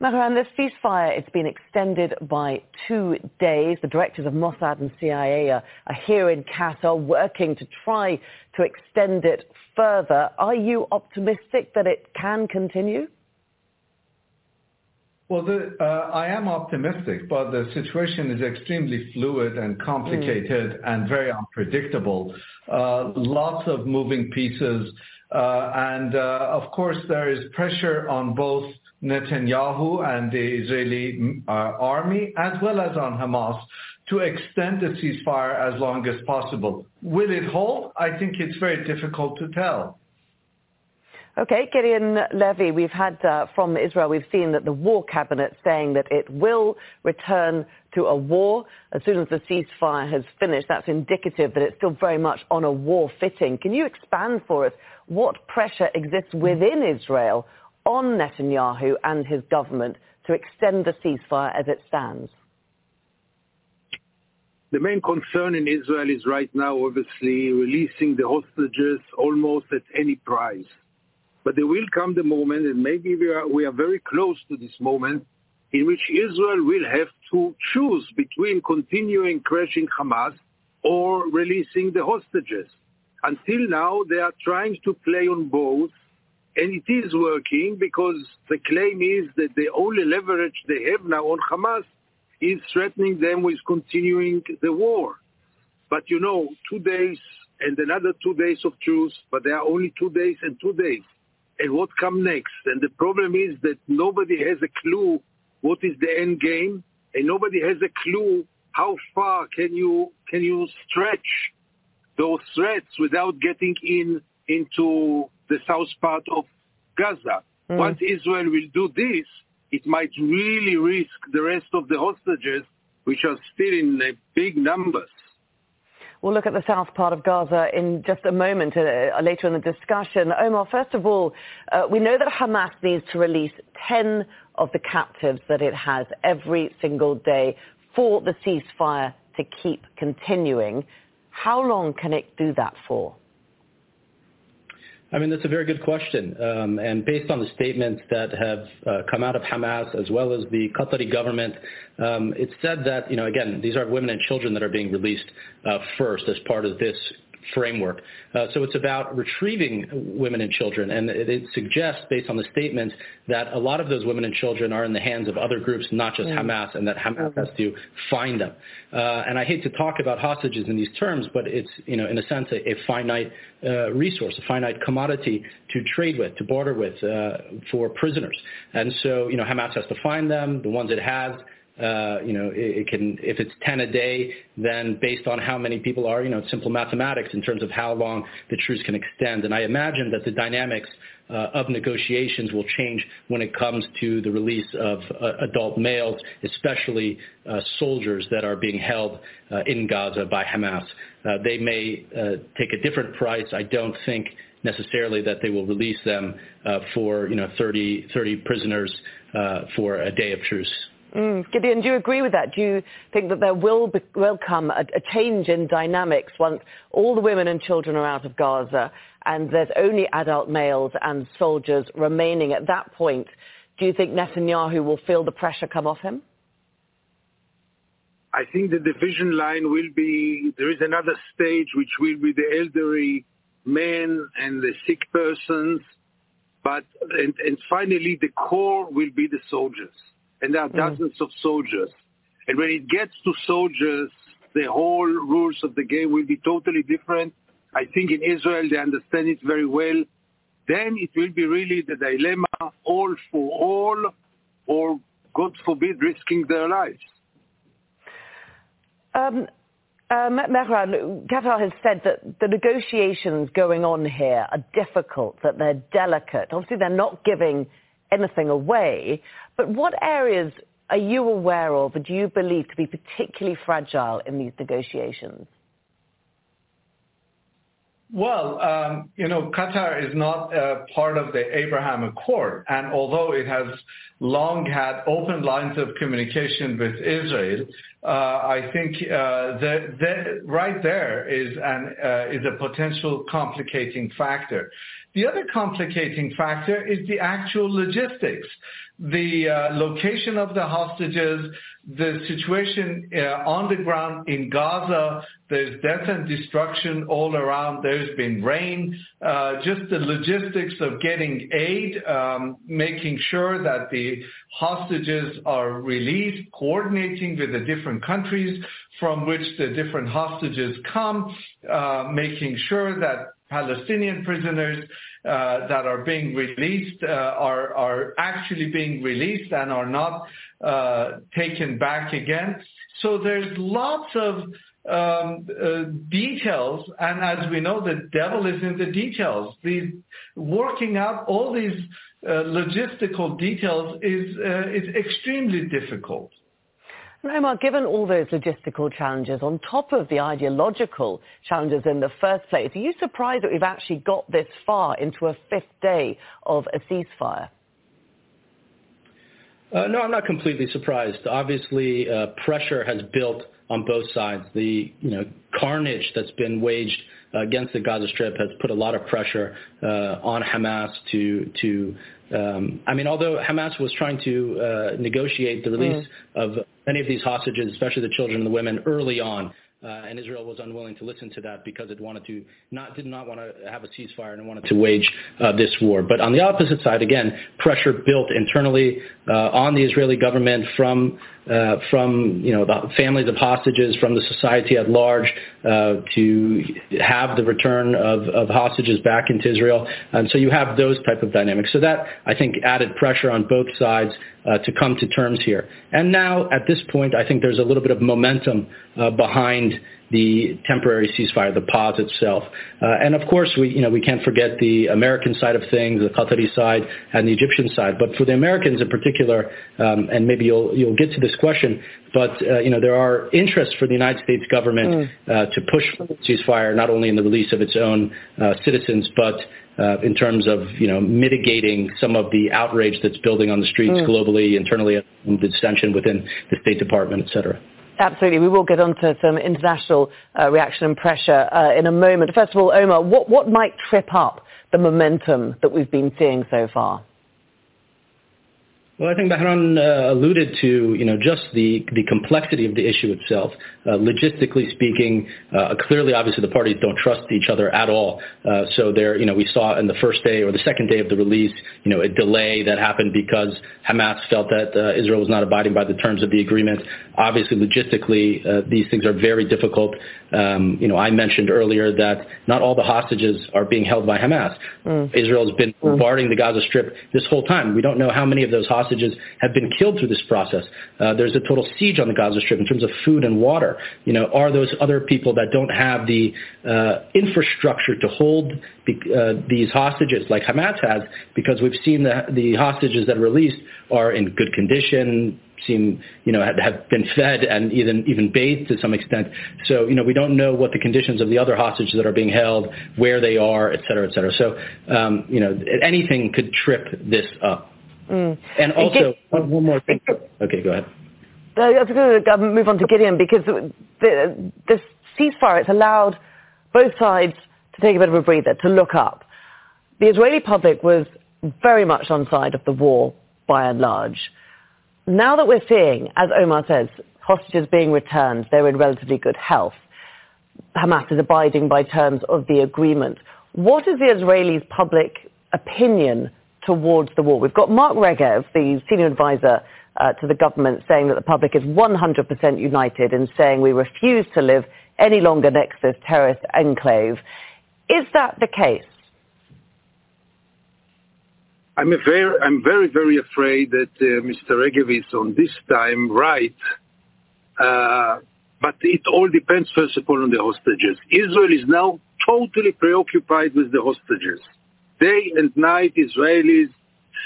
Mehran, this ceasefire, it's been extended by two days. The directors of Mossad and CIA are, are here in Qatar working to try to extend it further. Are you optimistic that it can continue? Well, the, uh, I am optimistic, but the situation is extremely fluid and complicated mm. and very unpredictable. Uh, lots of moving pieces. Uh, and uh, of course, there is pressure on both Netanyahu and the Israeli uh, army, as well as on Hamas, to extend the ceasefire as long as possible. Will it hold? I think it's very difficult to tell. Okay, Gideon Levy, we've had uh, from Israel, we've seen that the war cabinet saying that it will return to a war as soon as the ceasefire has finished. That's indicative that it's still very much on a war fitting. Can you expand for us what pressure exists within Israel on Netanyahu and his government to extend the ceasefire as it stands? The main concern in Israel is right now, obviously, releasing the hostages almost at any price. But there will come the moment, and maybe we are, we are very close to this moment, in which Israel will have to choose between continuing crushing Hamas or releasing the hostages. Until now, they are trying to play on both and it is working because the claim is that the only leverage they have now on Hamas is threatening them with continuing the war. But you know, two days and another two days of truce, but there are only two days and two days. And what come next? And the problem is that nobody has a clue what is the end game, and nobody has a clue how far can you can you stretch those threats without getting in into the south part of Gaza. Mm. Once Israel will do this, it might really risk the rest of the hostages, which are still in uh, big numbers. We'll look at the south part of Gaza in just a moment, uh, later in the discussion. Omar, first of all, uh, we know that Hamas needs to release 10 of the captives that it has every single day for the ceasefire to keep continuing. How long can it do that for? I mean, that's a very good question. Um, and based on the statements that have uh, come out of Hamas as well as the Qatari government, um, it's said that, you know, again, these are women and children that are being released uh, first as part of this framework. Uh, so it's about retrieving women and children, and it, it, suggests, based on the statements, that a lot of those women and children are in the hands of other groups, not just mm. Hamas, and that Hamas mm-hmm. has to find them. Uh, and I hate to talk about hostages in these terms, but it's, you know, in a sense, a, a finite uh, resource, a finite commodity to trade with, to barter with uh, for prisoners. And so, you know, Hamas has to find them, the ones it has. Uh, you know, it, it, can, if it's 10 a day, then based on how many people are, you know, it's simple mathematics in terms of how long the truce can extend. And I imagine that the dynamics uh, of negotiations will change when it comes to the release of uh, adult males, especially uh, soldiers that are being held uh, in Gaza by Hamas. they may take a different price. I don't think necessarily that they will release them for, you know, 30, 30 prisoners for a day of truce. Mm. Gideon, do you agree with that? Do you think that there will, be, will come a, a, change in dynamics once all the women and children are out of Gaza and there's only adult males and soldiers remaining at that point? Do you think Netanyahu will feel the pressure come off him? I think the division line will be, there is another stage which will be the elderly men and the sick persons, but, and, and finally the core will be the soldiers and there are mm. dozens mm. of soldiers. And when it gets to soldiers, the whole rules of the game will be totally different. I think in Israel they understand it very well. Then it will be really the dilemma, all for all, or God forbid, risking their lives. Um, uh, Mehran, Qatar has said that the negotiations going on here are difficult, that they're delicate. Obviously, they're not giving anything away, but what areas are you aware of or do you believe to be particularly fragile in these negotiations? Well, um, you know, Qatar is not part of the Abraham Accord, and although it has long had open lines of communication with Israel, uh, I think uh, the, right there is an uh, is a potential complicating factor. The other complicating factor is the actual logistics, the uh, location of the hostages, the situation uh, on the ground in Gaza. There's death and destruction all around. There's been rain. Uh, just the logistics of getting aid, um, making sure that the hostages are released, coordinating with the different countries from which the different hostages come, making sure that Palestinian prisoners that are being released uh, are, are actually being released and are not uh, taken back again. So there's lots of um, uh, details, and as we know, the devil is in the details. Working out all these logistical details is is extremely difficult. Omar, given all those logistical challenges on top of the ideological challenges in the first place, are you surprised that we've actually got this far into a fifth day of a ceasefire? Uh, no, I'm not completely surprised. Obviously, uh, pressure has built on both sides. The you know carnage that's been waged against the Gaza Strip has put a lot of pressure uh, on Hamas to to. Um, I mean, although Hamas was trying to uh, negotiate the release mm. of many of these hostages, especially the children and the women, early on, uh, and Israel was unwilling to listen to that because it wanted to not did not want to have a ceasefire and wanted to wage uh, this war. But on the opposite side, again, pressure built internally uh, on the Israeli government from uh, from you know the families of hostages, from the society at large, uh, to have the return of, of hostages back into Israel. And so you have those type of dynamics. So that I think added pressure on both sides uh, to come to terms here. And now at this point, I think there's a little bit of momentum uh, behind the temporary ceasefire, the pause itself. Uh, and of course, we, you know, we can't forget the American side of things, the Qatari side, and the Egyptian side. But for the Americans in particular, um, and maybe you'll you'll get to this question, but uh, you know there are interests for the United States government mm. uh, to push for the ceasefire, not only in the release of its own uh, citizens, but uh, in terms of you know mitigating some of the outrage that's building on the streets mm. globally, internally, and the dissension within the State Department, et cetera. Absolutely. We will get on to some international uh, reaction and pressure uh, in a moment. First of all, Omar, what, what might trip up the momentum that we've been seeing so far? Well, I think Mehran uh, alluded to, you know, just the, the complexity of the issue itself. Uh, logistically speaking, uh, clearly, obviously, the parties don't trust each other at all. Uh, so there, you know, we saw in the first day or the second day of the release, you know, a delay that happened because Hamas felt that uh, Israel was not abiding by the terms of the agreement. Obviously, logistically, uh, these things are very difficult. Um, you know, I mentioned earlier that not all the hostages are being held by Hamas. Mm. Israel has been mm. bombarding the Gaza Strip this whole time. We don't know how many of those hostages have been killed through this process. Uh, there's a total siege on the Gaza Strip in terms of food and water. You know, are those other people that don't have the uh, infrastructure to hold uh, these hostages like Hamas has? Because we've seen the, the hostages that are released are in good condition, seem, you know, have been fed and even even bathed to some extent. So, you know, we don't know what the conditions of the other hostages that are being held, where they are, et cetera, et cetera. So, um, you know, anything could trip this up. Mm. And also, one, one more thing. Okay, go ahead. I was going to move on to Gideon because the, this ceasefire, it's allowed both sides to take a bit of a breather, to look up. The Israeli public was very much on side of the war by and large now that we're seeing, as Omar says, hostages being returned, they're in relatively good health. Hamas is abiding by terms of the agreement. What is the Israelis' public opinion towards the war? We've got Mark Regev, the senior advisor uh, to the government, saying that the public is 100% united in saying we refuse to live any longer next to this terrorist enclave. Is that the case? I'm, very, very afraid that uh, Mr. Regev is on this time right. Uh, but it all depends, first of all, on the hostages. Israel is now totally preoccupied with the hostages. Day and night, Israelis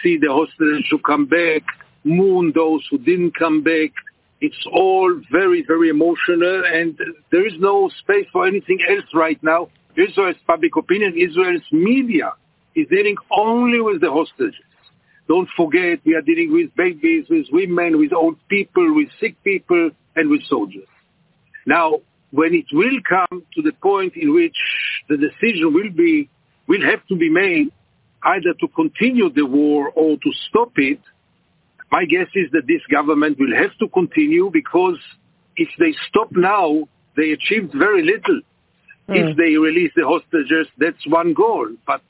see the hostages who come back, mourn those who didn't come back. It's all very, very emotional, and there is no space for anything else right now. Israel's public opinion, Israel's media is dealing only with the hostages. Don't forget, we are dealing with babies, with women, with old people, with sick people, and with soldiers. Now, when it will come to the point in which the decision will be, will have to be made either to continue the war or to stop it, my guess is that this government will have to continue because if they stop now, they achieved very little. Mm. If they release the hostages, that's one goal. But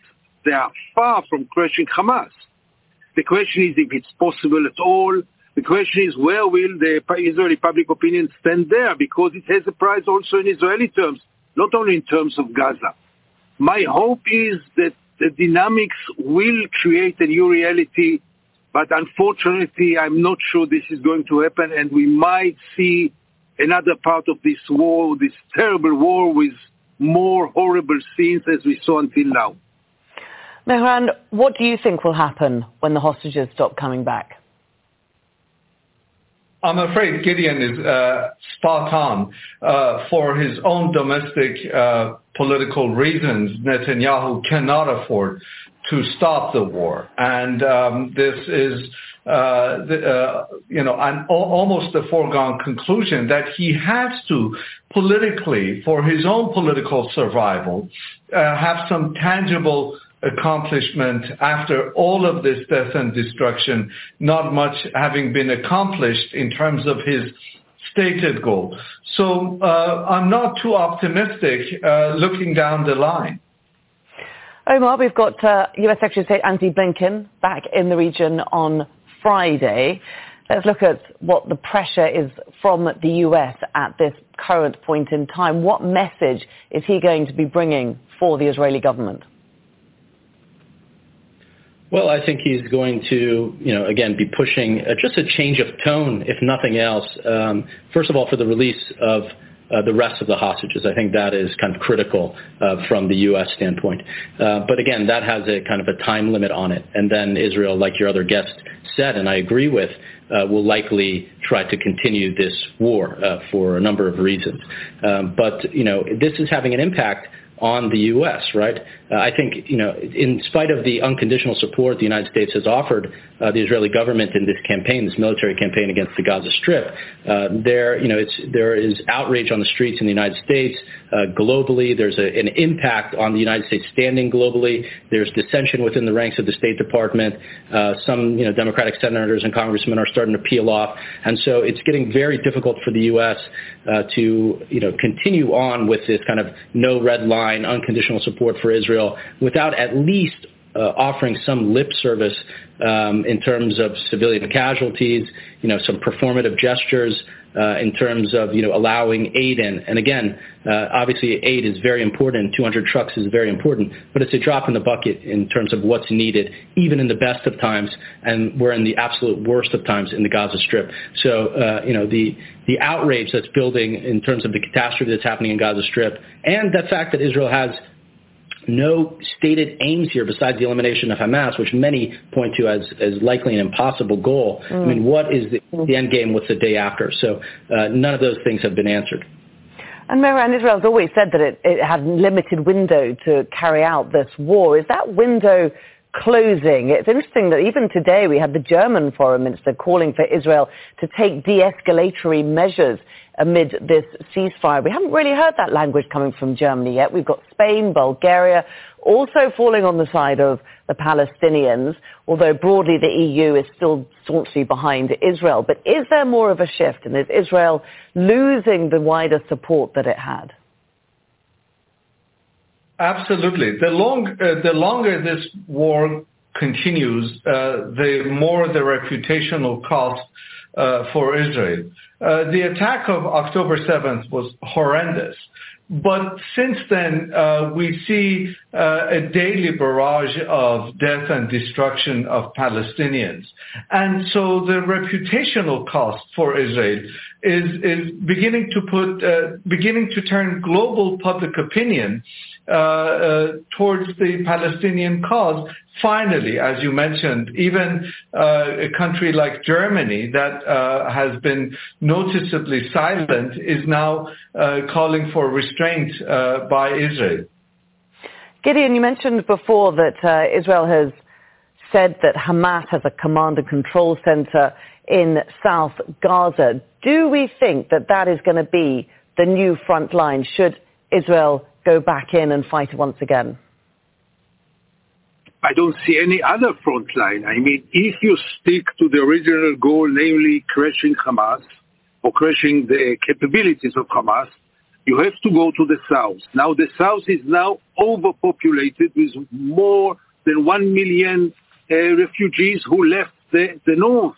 they are far from crushing Hamas. The question is if it's possible at all. The question is where will the Israeli public opinion stand there because it has a price also in Israeli terms, not only in terms of Gaza. My hope is that the dynamics will create a new reality, but unfortunately I'm not sure this is going to happen and we might see another part of this war, this terrible war with more horrible scenes as we saw until now. Mehran, what do you think will happen when the hostages stop coming back? I'm afraid Gideon is uh, spot on. Uh, for his own domestic uh, political reasons, Netanyahu cannot afford to stop the war. And um, this is, uh, the, uh, you know, an, almost a foregone conclusion that he has to politically, for his own political survival, uh, have some tangible accomplishment after all of this death and destruction, not much having been accomplished in terms of his stated goal. So uh, I'm not too optimistic uh, looking down the line. Omar, we've got uh, US Secretary of State Antony Blinken back in the region on Friday. Let's look at what the pressure is from the US at this current point in time. What message is he going to be bringing for the Israeli government? Well, I think he's going to, you know, again, be pushing uh, just a change of tone, if nothing else. Um, first of all, for the release of uh, the rest of the hostages. I think that is kind of critical uh, from the U.S. standpoint. Uh, but again, that has a kind of a time limit on it. And then Israel, like your other guest said, and I agree with, uh, will likely try to continue this war uh, for a number of reasons. Um, but you know, this is having an impact on the U.S., right? Uh, I think, you know, in spite of the unconditional support the United States has offered uh, the Israeli government in this campaign, this military campaign against the Gaza Strip, uh, there, you know, it's, there is outrage on the streets in the United States, globally. There's a, an impact on the United States standing globally. There's dissension within the ranks of the State Department. Some, you know, Democratic senators and congressmen are starting to peel off, and so it's getting very difficult for the U.S. To, you know, continue on with this kind of no red line, unconditional support for Israel Israel without at least uh, offering some lip service um, in terms of civilian casualties, you know, some performative gestures uh, in terms of, you know, allowing aid in. And again, uh, obviously aid is very important. 200 trucks is very important, but it's a drop in the bucket in terms of what's needed, even in the best of times, and we're in the absolute worst of times in the Gaza Strip. So, uh, you know, the the outrage that's building in terms of the catastrophe that's happening in Gaza Strip, and the fact that Israel has no stated aims here besides the elimination of Hamas, which many point to as, as likely an impossible goal. Mm. I mean, what is the, the end game? What's the day after? So uh, none of those things have been answered. And Mehran, Israel's always said that it, it had limited window to carry out this war. Is that window closing? It's interesting that even today we had the German foreign minister calling for Israel to take de-escalatory measures amid this ceasefire. We haven't really heard that language coming from Germany yet. We've got Spain, Bulgaria, also falling on the side of the Palestinians, although broadly the EU is still staunchly behind Israel. But is there more of a shift, and is Israel losing the wider support that it had? Absolutely. Uh, the longer this war continues, uh, the more the reputational cost uh, for Israel. The attack of October 7th was horrendous. But since then, we see a daily barrage of death and destruction of Palestinians. And so the reputational cost for Israel is, beginning to put, beginning to turn global public opinion Uh, uh, towards the Palestinian cause. Finally, as you mentioned, even uh, a country like Germany that uh, has been noticeably silent is now calling for restraint by Israel. Gideon, you mentioned before that Israel has said that Hamas has a command and control center in South Gaza. Do we think that that is going to be the new front line should Israel go back in and fight once again? I don't see any other front line. I mean, if you stick to the original goal, namely crushing Hamas or crushing the capabilities of Hamas, you have to go to the south. Now the south is now overpopulated with more than one million uh, refugees who left the, the north.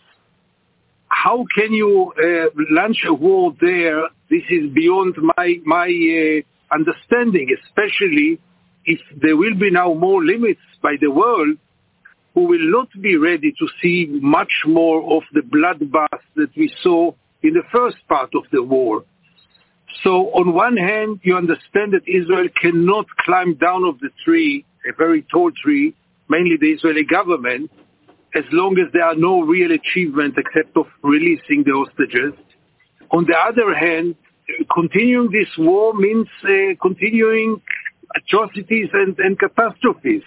How can you uh, launch a war there? This is beyond my my uh, understanding, especially if there will be now more limits by the world who will not be ready to see much more of the bloodbath that we saw in the first part of the war. So on one hand, you understand that Israel cannot climb down of the tree, a very tall tree, mainly the Israeli government, as long as there are no real achievements except of releasing the hostages. On the other hand, continuing this war means uh, continuing atrocities and, and catastrophes.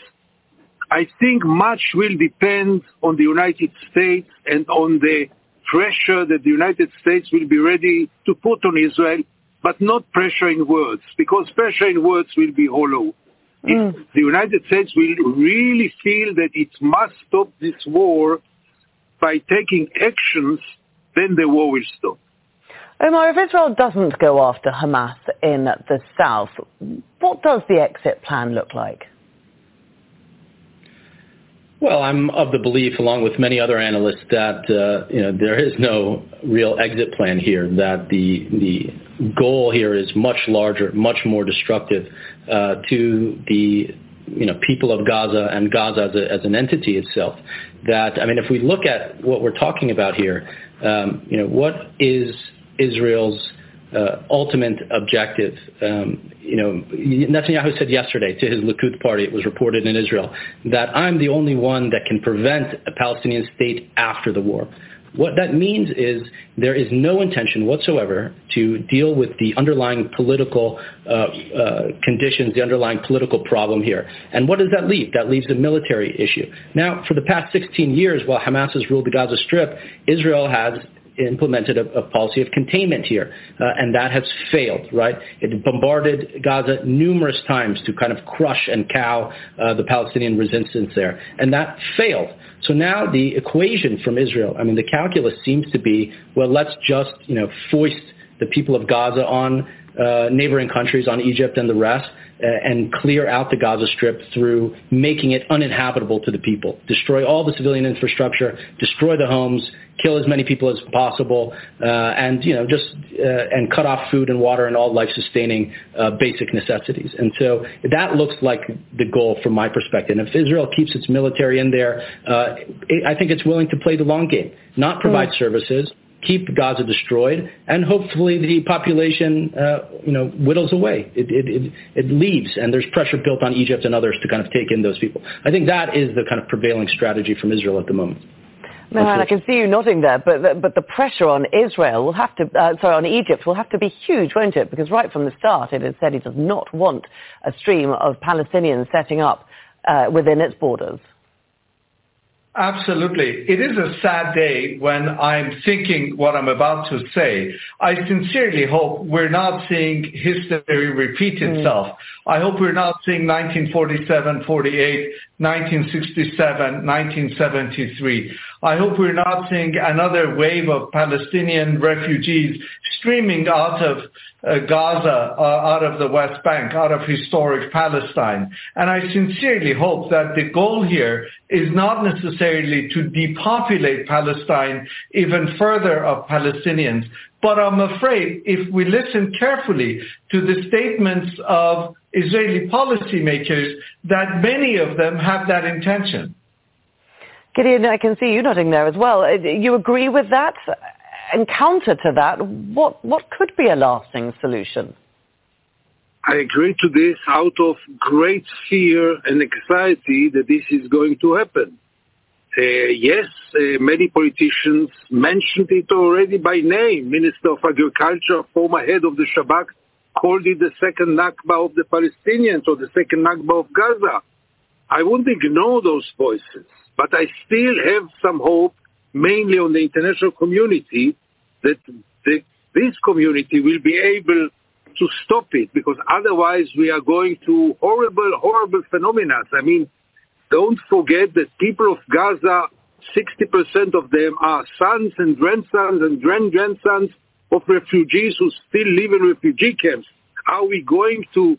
I think much will depend on the United States and on the pressure that the United States will be ready to put on Israel, but not pressure in words, because pressure in words will be hollow. Mm. If the United States will really feel that it must stop this war by taking actions, then the war will stop. Omar, if Israel doesn't go after Hamas in the south, what does the exit plan look like? Well, I'm of the belief, along with many other analysts, that uh, you know there is no real exit plan here. That the the goal here is much larger, much more destructive uh, to the you know people of Gaza and Gaza as, a, as an entity itself. That I mean, if we look at what we're talking about here, um, you know, what is Israel's uh, ultimate objective. Um, you know, Netanyahu said yesterday to his Likud party, it was reported in Israel, that I'm the only one that can prevent a Palestinian state after the war. What that means is there is no intention whatsoever to deal with the underlying political uh, uh, conditions, the underlying political problem here. And what does that leave? That leaves a military issue. Now, for the past 16 years, while Hamas has ruled the Gaza Strip, Israel has implemented a, a policy of containment here, uh, and that has failed, right? It bombarded Gaza numerous times to kind of crush and cow uh, the Palestinian resistance there, and that failed. So now the equation from Israel, I mean, the calculus seems to be, well, let's just, you know, foist the people of Gaza on uh, neighboring countries, on Egypt and the rest, and clear out the Gaza Strip through making it uninhabitable to the people. Destroy all the civilian infrastructure, destroy the homes, kill as many people as possible, uh, and you know just uh, and cut off food and water and all life-sustaining uh, basic necessities. And so that looks like the goal from my perspective. And if Israel keeps its military in there, uh, I think it's willing to play the long game, not provide mm. services, keep Gaza destroyed, and hopefully the population, uh, you know, whittles away. It, it, it, it leaves, and there's pressure built on Egypt and others to kind of take in those people. I think that is the kind of prevailing strategy from Israel at the moment. Mehran, I can see you nodding there, but the, but the pressure on Israel will have to, uh, sorry, on Egypt will have to be huge, won't it? Because right from the start, it has said it does not want a stream of Palestinians setting up uh, within its borders. Absolutely. It is a sad day when I'm thinking what I'm about to say. I sincerely hope we're not seeing history repeat hmm. itself. Mm. I hope we're not seeing 1947, 48, 1967, 1973. I hope we're not seeing another wave of Palestinian refugees streaming out of Gaza, uh, out of the West Bank, out of historic Palestine. And I sincerely hope that the goal here is not necessarily to depopulate Palestine even further of Palestinians, but I'm afraid if we listen carefully to the statements of Israeli policymakers, that many of them have that intention. Gideon, I can see you nodding there as well. Uh, you agree with that? And counter to that, what, what could be a lasting solution? I agree to this out of great fear and anxiety that this is going to happen. Uh, yes, uh, many politicians mentioned it already by name. Minister of Agriculture, former head of the Shabak, called it the second Nakba of the Palestinians or the second Nakba of Gaza. I won't ignore those voices, but I still have some hope, mainly on the international community, that the, this community will be able to stop it, because otherwise we are going to horrible, horrible phenomena. I mean, don't forget that people of Gaza, 60% of them are sons and grandsons and grand-grandsons of refugees who still live in refugee camps. Are we going to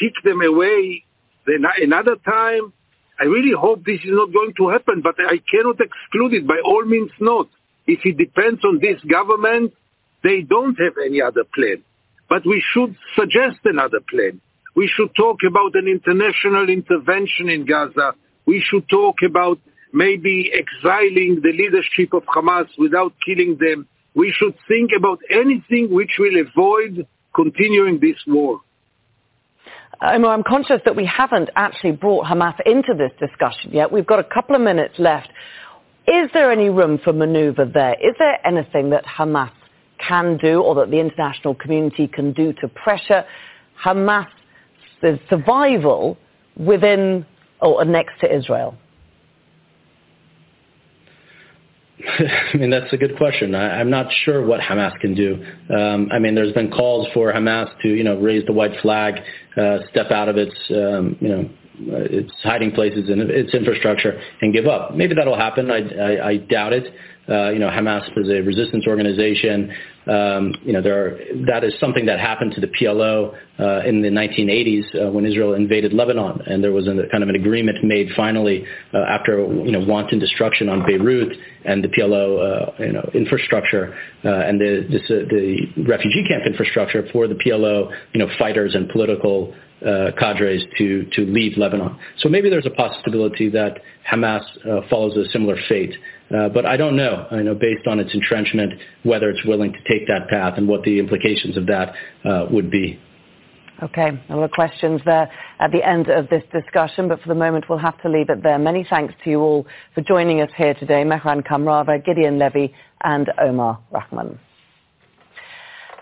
kick them away another time? I really hope this is not going to happen, but I cannot exclude it. By all means not. If it depends on this government, they don't have any other plan. But we should suggest another plan. We should talk about an international intervention in Gaza. We should talk about maybe exiling the leadership of Hamas without killing them. We should think about anything which will avoid continuing this war. Uh, I'm conscious that we haven't actually brought Hamas into this discussion yet. We've got a couple of minutes left. Is there any room for manoeuvre there? Is there anything that Hamas can do or that the international community can do to pressure Hamas survival within or next to Israel? <laughs> I mean, that's a good question. I, am not sure what Hamas can do. Um, I mean, there's been calls for Hamas to, you know, raise the white flag, uh, step out of its, um, you know, its hiding places and its infrastructure and give up. Maybe that'll happen. I, I, I doubt it. Uh, you know, Hamas is a resistance organization. Um, you know, are, that is something that happened to the PLO uh, in the 1980s uh, when Israel invaded Lebanon, and there was a kind of an agreement made finally uh, after you know wanton destruction on Beirut and the PLO uh, you know infrastructure uh, and the this, the refugee camp infrastructure for the PLO you know fighters and political cadres to, to leave Lebanon. So maybe there's a possibility that Hamas follows a similar fate. Uh, but I don't know, I know based on its entrenchment, whether it's willing to take that path and what the implications of that uh, would be. Okay, a lot of questions there at the end of this discussion, but for the moment we'll have to leave it there. Many thanks to you all for joining us here today, Mehran Kamrava, Gideon Levy and Omar Rahman.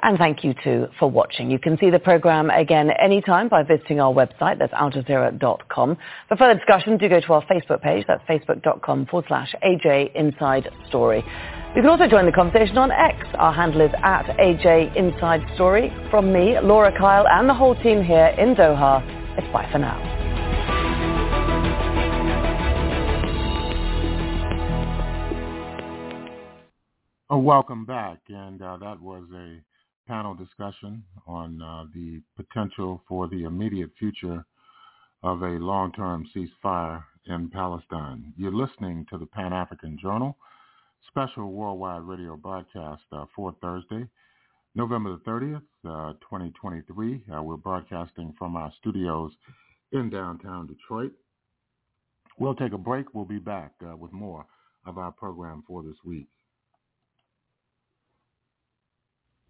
And thank you too for watching. You can see the program again anytime by visiting our website, that's aljazeera.com. For further discussion, do go to our Facebook page, that's facebook.com forward slash AJ Inside Story. You can also join the conversation on X. Our handle is at AJ Inside Story. From me, Laura Kyle, and the whole team here in Doha, it's bye for now. Oh, welcome back. And uh, that was a panel discussion on uh, the potential for the immediate future of a long-term ceasefire in Palestine. You're listening to the Pan-African Journal special worldwide radio broadcast uh, for Thursday, November the 30th, uh, 2023. Uh, we're broadcasting from our studios in downtown Detroit. We'll take a break. We'll be back uh, with more of our program for this week.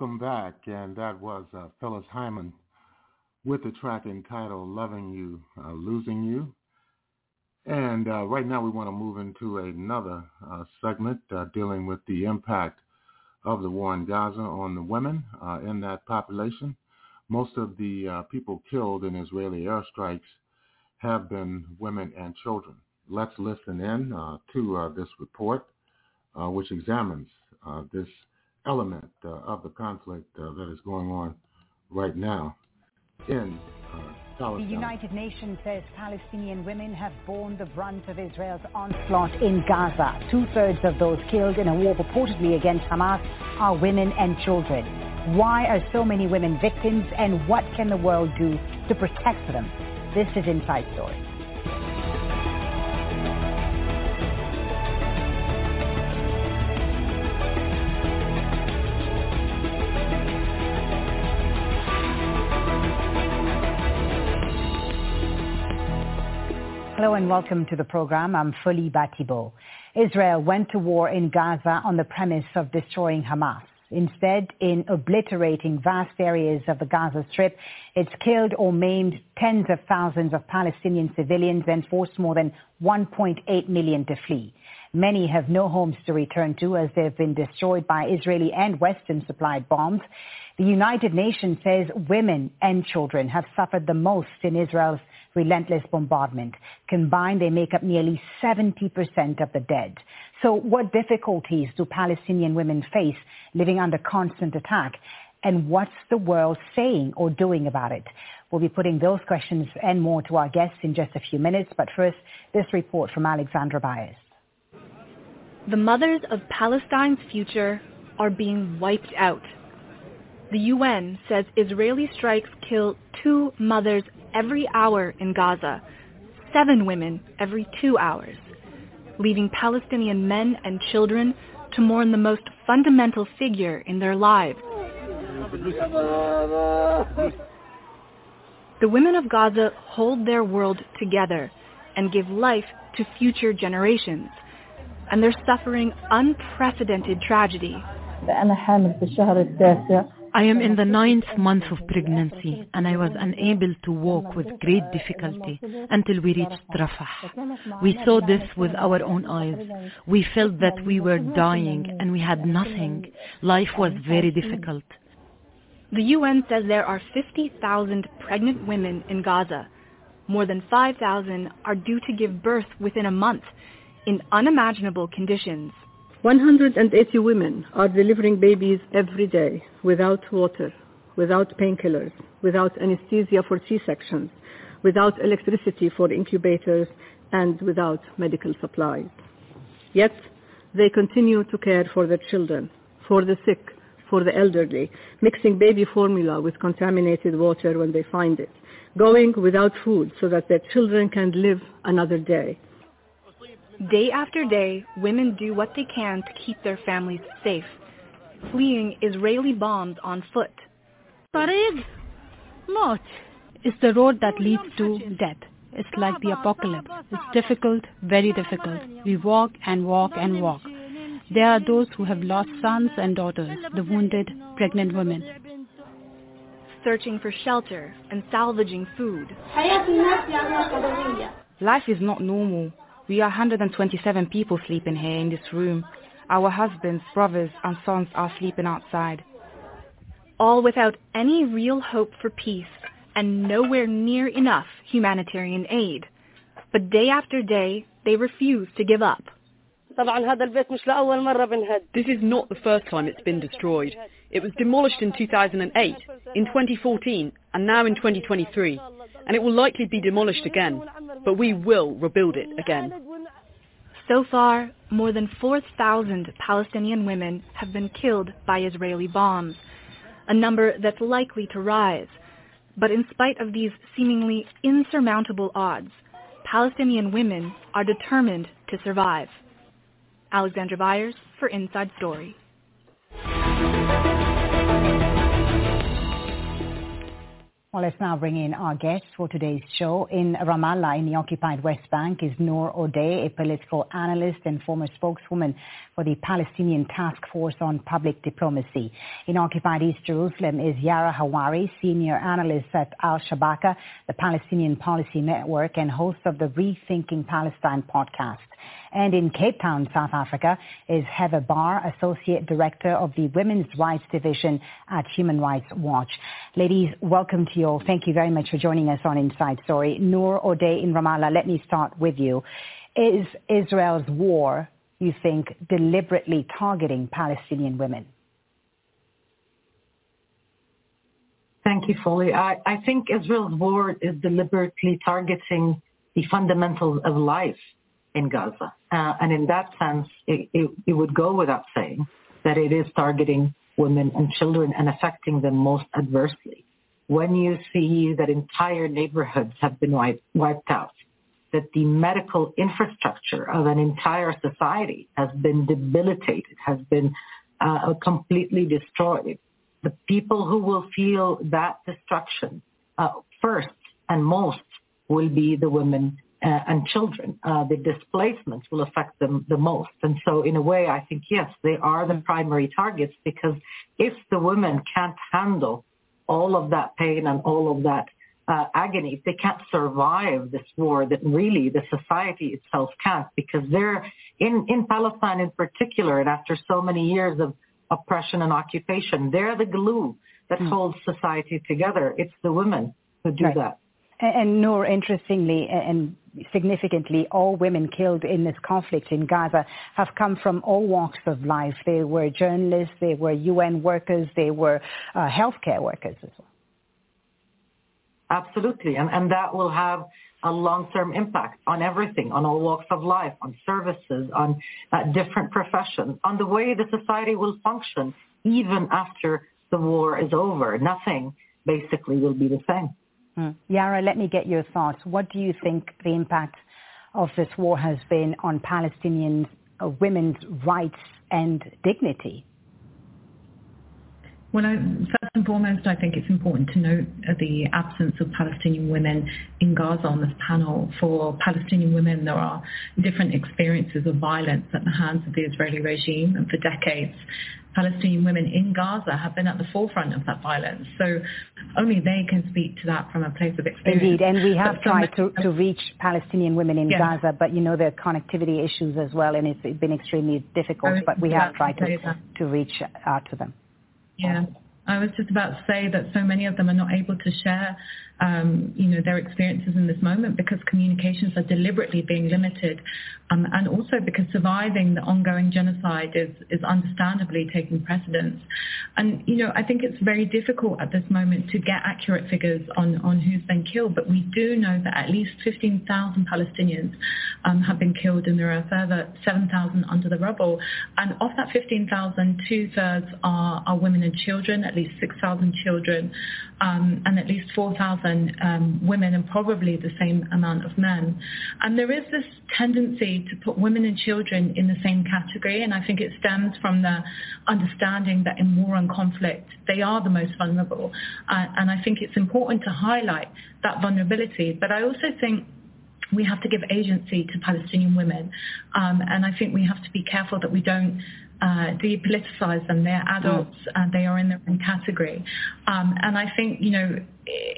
Welcome back, and that was uh, Phyllis Hyman with the track entitled Loving You, uh, Losing You. And uh, right now we want to move into another uh, segment uh, dealing with the impact of the war in Gaza on the women uh, in that population. Most of the people killed in Israeli airstrikes have been women and children. Let's listen in to this report, which examines this element of the conflict that is going on right now in uh, the United Nations says Palestinian women have borne the brunt of Israel's onslaught in Gaza. Two-thirds of those killed in a war purportedly against Hamas are women and children. Why are so many women victims and what can the world do to protect them? This is Inside Story. Hello and welcome to the program. I'm Folly Bah Thibault. Israel went to war in Gaza on the premise of destroying Hamas. Instead, in obliterating vast areas of the Gaza Strip, it's killed or maimed tens of thousands of Palestinian civilians and forced more than 1.8 million to flee. Many have no homes to return to as they've been destroyed by Israeli and Western supplied bombs. The United Nations says women and children have suffered the most in Israel's relentless bombardment. Combined, they make up nearly 70% of the dead. So what difficulties do Palestinian women face living under constant attack? And what's the world saying or doing about it? We'll be putting those questions and more to our guests in just a few minutes. But first, this report from Alexandra Byers. The mothers of Palestine's future are being wiped out. The UN says Israeli strikes kill two mothers every hour in Gaza, seven women every two hours, leaving Palestinian men and children to mourn the most fundamental figure in their lives. The women of Gaza hold their world together and give life to future generations, and they're suffering unprecedented tragedy. I am in the ninth month of pregnancy and I was unable to walk with great difficulty until we reached Rafah. We saw this with our own eyes. We felt that we were dying and we had nothing. Life was very difficult. The UN says there are 50,000 pregnant women in Gaza. More than 5,000 are due to give birth within a month in unimaginable conditions. 180 women are delivering babies every day without water, without painkillers, without anesthesia for C-sections, without electricity for incubators, and without medical supplies. Yet, they continue to care for their children, for the sick, for the elderly, mixing baby formula with contaminated water when they find it, going without food so that their children can live another day. Day after day, women do what they can to keep their families safe, fleeing Israeli bombs on foot. Farid, not. It's the road that leads to death. It's like the apocalypse. It's difficult, very difficult. We walk and walk and walk. There are those who have lost sons and daughters, the wounded, pregnant women. Searching for shelter and salvaging food. Life is not normal. We are 127 people sleeping here in this room. Our husbands, brothers and sons are sleeping outside. All without any real hope for peace and nowhere near enough humanitarian aid. But day after day, they refuse to give up. This is not the first time it's been destroyed. It was demolished in 2008, in 2014, and now in 2023. And it will likely be demolished again. But we will rebuild it again. So far, more than 4,000 Palestinian women have been killed by Israeli bombs, a number that's likely to rise. But in spite of these seemingly insurmountable odds, Palestinian women are determined to survive. Alexandra Byers for Inside Story. Well, let's now bring in our guest for today's show. In Ramallah, in the occupied West Bank, is Nour Odeh, a political analyst and former spokeswoman for the Palestinian Task Force on Public Diplomacy. In occupied East Jerusalem is Yara Hawari, senior analyst at Al Shabaka, the Palestinian Policy Network, and host of the Rethinking Palestine podcast. And in Cape Town, South Africa, is Heather Barr, Associate Director of the Women's Rights Division at Human Rights Watch. Ladies, welcome to you all. Thank you very much for joining us on Inside Story. Nour Odeh in Ramallah, let me start with you. Is Israel's war, you think, deliberately targeting Palestinian women? Thank you, Folly. I, I think Israel's war is deliberately targeting the fundamentals of life in Gaza. Uh, and in that sense, it, it, it would go without saying that it is targeting women and children and affecting them most adversely. When you see that entire neighborhoods have been wiped, wiped out, that the medical infrastructure of an entire society has been debilitated, has been uh, completely destroyed, the people who will feel that destruction uh, first and most will be the women uh, and children. Uh, the displacements will affect them the most. And so in a way, I think, yes, they are the primary targets because if the women can't handle all of that pain and all of that uh, agony, if they can't survive this war, that really the society itself can't because they're in, in Palestine in particular, and after so many years of oppression and occupation, they're the glue that mm. holds society together. It's the women who do right. that. And Nour, interestingly and significantly, all women killed in this conflict in Gaza have come from all walks of life. They were journalists, they were UN workers, they were uh, healthcare workers as well. Absolutely, and, and that will have a long-term impact on everything, on all walks of life, on services, on uh, different professions, on the way the society will function even after the war is over. Nothing basically will be the same. Mm. Yara, let me get your thoughts. What do you think the impact of this war has been on Palestinian uh, women's rights and dignity? Well, I, first and foremost, I think it's important to note the absence of Palestinian women in Gaza on this panel. For Palestinian women, there are different experiences of violence at the hands of the Israeli regime, and for decades, Palestinian women in Gaza have been at the forefront of that violence. So only they can speak to that from a place of experience. Indeed, and we have tried to, to reach Palestinian women in yeah. Gaza, but you know there are connectivity issues as well, and it's been extremely difficult, oh, but we have tried to, to reach out to them. Yeah. I was just about to say that so many of them are not able to share um, you know, their experiences in this moment because communications are deliberately being limited um, and also because surviving the ongoing genocide is, is understandably taking precedence. And, you know, I think it's very difficult at this moment to get accurate figures on, on who's been killed, but we do know that at least 15,000 Palestinians um, have been killed and there are further 7,000 under the rubble. And of that 15,000, two-thirds are, are women and children, at least 6,000 children, um, and at least 4,000 um, women and probably the same amount of men. And there is this tendency to put women and children in the same category, and I think it stems from the understanding that in war and conflict, they are the most vulnerable. Uh, and I think it's important to highlight that vulnerability. But I also think we have to give agency to Palestinian women. Um, and I think we have to be careful that we don't uh, depoliticize them. They're adults mm. and they are in their own category. Um, and I think, you know,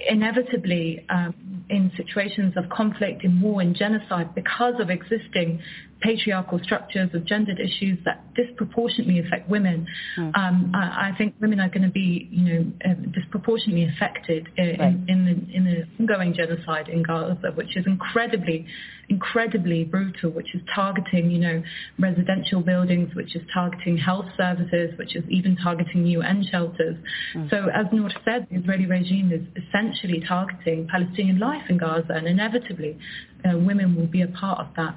inevitably um, in situations of conflict, in war, in genocide, because of existing patriarchal structures of gendered issues that disproportionately affect women, mm. um, I, I, think women are going to be, you know, uh, disproportionately affected in, right. in, the, in the ongoing genocide in Gaza, which is incredibly, incredibly brutal, which is targeting, you know, residential buildings, which is targeting health services, which is even targeting UN shelters. Mm. So as Nour said, the Israeli regime is essentially targeting Palestinian life in Gaza, and inevitably uh, women will be a part of that.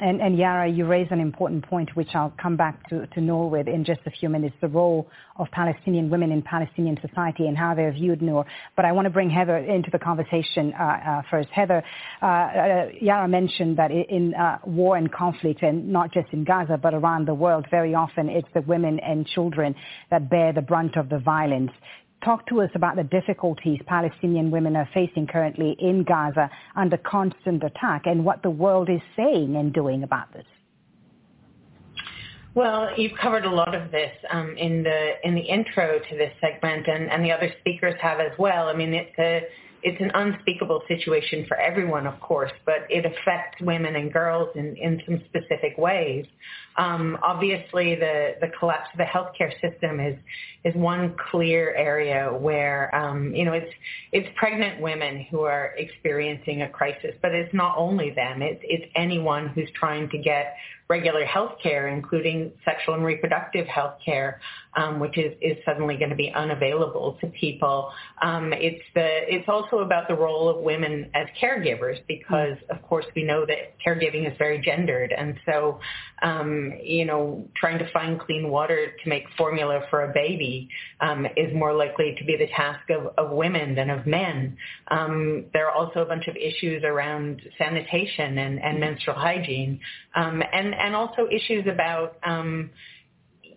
And, and, Yara, you raise an important point, which I'll come back to, to Nour with in just a few minutes, the role of Palestinian women in Palestinian society and how they're viewed, Nour. But I want to bring Heather into the conversation uh, uh, first. Heather, uh, uh Yara mentioned that in uh, war and conflict, and not just in Gaza, but around the world, very often it's the women and children that bear the brunt of the violence Talk to us about the difficulties Palestinian women are facing currently in Gaza under constant attack and what the world is saying and doing about this. Well, you've covered a lot of this um, in the in the intro to this segment, and, and the other speakers have as well. I mean, it's a it's an unspeakable situation for everyone, of course, but it affects women and girls in, in some specific ways. Um, obviously, the, the collapse of the healthcare system is is one clear area where um, you know it's it's pregnant women who are experiencing a crisis, but it's not only them. It's it's anyone who's trying to get regular health care, including sexual and reproductive health care, um, which is, is suddenly going to be unavailable to people. Um, it's the it's also about the role of women as caregivers because, of course, we know that caregiving is very gendered, and so um, you know, trying to find clean water to make formula for a baby um, is more likely to be the task of, of women than of men. Um, there are also a bunch of issues around sanitation and, and menstrual hygiene, um, and and also issues about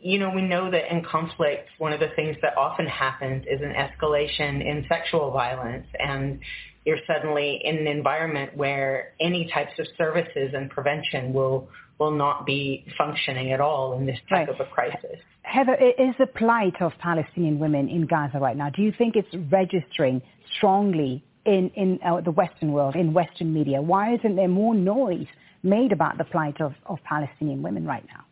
you know, we know that in conflict, one of the things that often happens is an escalation in sexual violence. And you're suddenly in an environment where any types of services and prevention will will not be functioning at all in this type right. of a crisis. Heather, is the plight of Palestinian women in Gaza right now, do you think it's registering strongly in, in uh, the Western world, in Western media? Why isn't there more noise made about the plight of, of Palestinian women right now?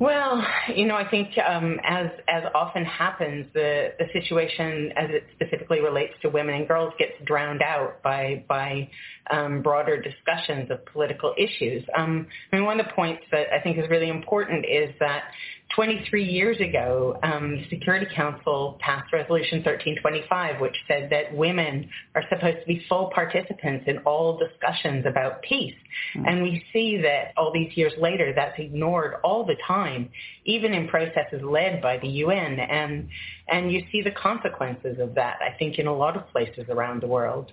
Well, you know, I think um, as as often happens, the the situation as it specifically relates to women and girls gets drowned out by by um, broader discussions of political issues. Um, I mean, one of the points that I think is really important is that 23 years ago, um, Security Council passed Resolution 1325, which said that women are supposed to be full participants in all discussions about peace. Mm-hmm. And we see that all these years later, that's ignored all the time, even in processes led by the UN. And, and you see the consequences of that, I think, in a lot of places around the world.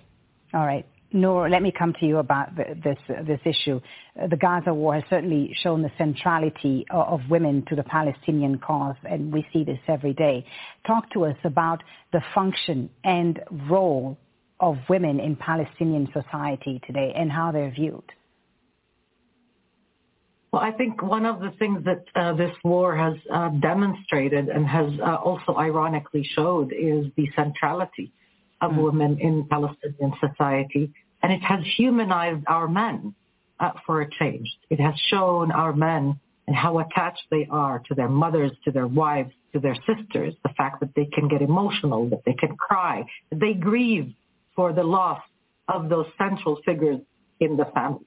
All right. Nour, let me come to you about this this issue. The Gaza war has certainly shown the centrality of women to the Palestinian cause, and we see this every day. Talk to us about the function and role of women in Palestinian society today and how they're viewed. Well, I think one of the things that uh, this war has uh, demonstrated and has uh, also ironically showed is the centrality of mm. women in Palestinian society, and it has humanized our men uh, for a change. It has shown our men and how attached they are to their mothers, to their wives, to their sisters, the fact that they can get emotional, that they can cry, that they grieve for the loss of those central figures in the family.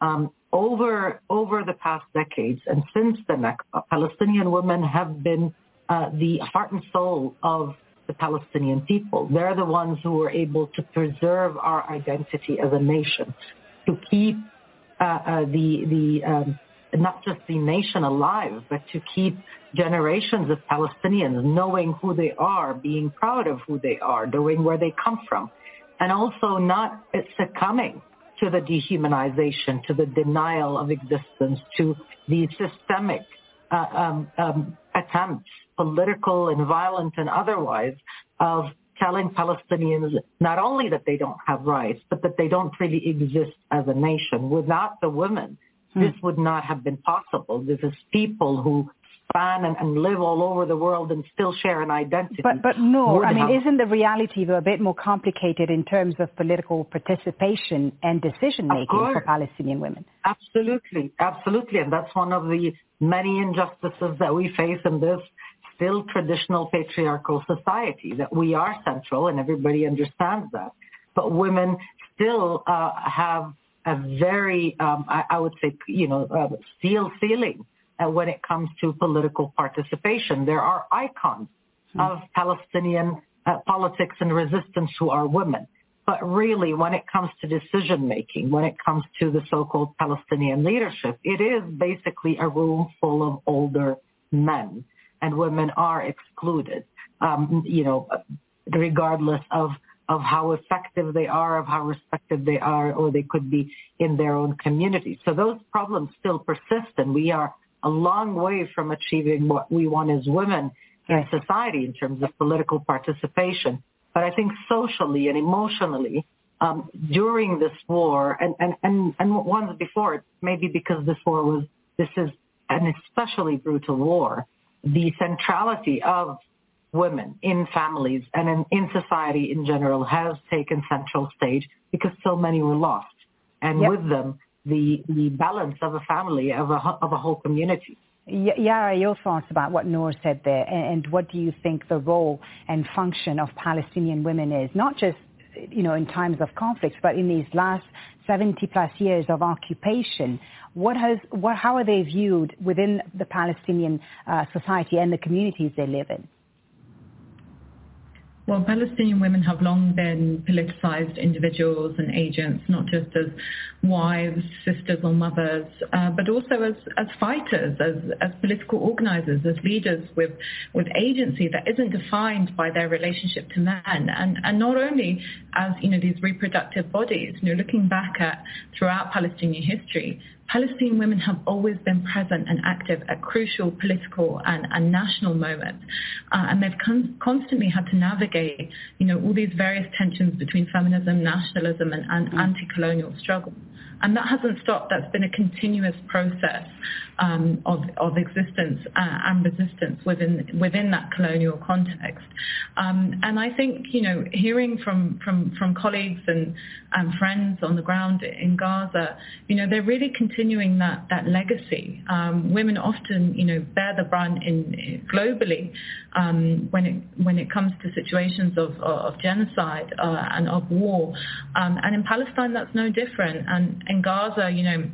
Um, over over the past decades and since the Nakba, Palestinian women have been uh, the heart and soul of the Palestinian people. They're the ones who were able to preserve our identity as a nation, to keep uh, uh, the the um, not just the nation alive, but to keep generations of Palestinians knowing who they are, being proud of who they are, knowing where they come from, and also not succumbing to the dehumanization, to the denial of existence, to the systemic uh, um, um, attempts political and violent and otherwise, of telling Palestinians not only that they don't have rights, but that they don't really exist as a nation. Without the women, hmm. this would not have been possible. This is people who span and, and, live all over the world and still share an identity. But, but no, I mean, isn't the reality though a bit more complicated in terms of political participation and decision making for Palestinian women? Absolutely, absolutely, and that's one of the many injustices that we face in this still traditional patriarchal society, that we are central and everybody understands that. But women still uh, have a very, um, I, I, would say, you know, uh, steel ceiling when it comes to political participation. There are icons mm. of Palestinian uh, politics and resistance who are women. But really, when it comes to decision making, when it comes to the so-called Palestinian leadership, it is basically a room full of older men and women are excluded, um, you know, regardless of of how effective they are, of how respected they are, or they could be in their own community. So those problems still persist, and we are a long way from achieving what we want as women in society in terms of political participation. But I think socially and emotionally, um, during this war and, and, and, and once before it, maybe because this war was, this is an especially brutal war, the centrality of women in families and in, in society in general has taken central stage because so many were lost. And yep. with them, the, the balance of a family, of a, of a whole community. Yara, your thoughts about what Nour said there, and what do you think the role and function of Palestinian women is, not just you know in times of conflicts, but in these last 70 plus years of occupation? What has, what, how are they viewed within the Palestinian uh, society and the communities they live in? Well, Palestinian women have long been politicized individuals and agents, not just as wives, sisters or mothers, uh, but also as, as fighters, as, as political organizers, as leaders with, with agency that isn't defined by their relationship to men. And, and not only as, you know, these reproductive bodies, you know, looking back at throughout Palestinian history, Palestinian women have always been present and active at crucial political and, and national moments. Uh, and they've con- constantly had to navigate, you know, all these various tensions between feminism, nationalism, and, and mm. anti-colonial struggle. And that hasn't stopped. That's been a continuous process um, of, of existence uh, and resistance within within that colonial context. Um, and I think you know hearing from from from colleagues and and friends on the ground in Gaza, you know they're really continuing that that legacy. Um, women often you know bear the brunt in globally um, when it when it comes to situations of of, genocide uh, and of war. Um, and in Palestine that's no different. And in Gaza, you know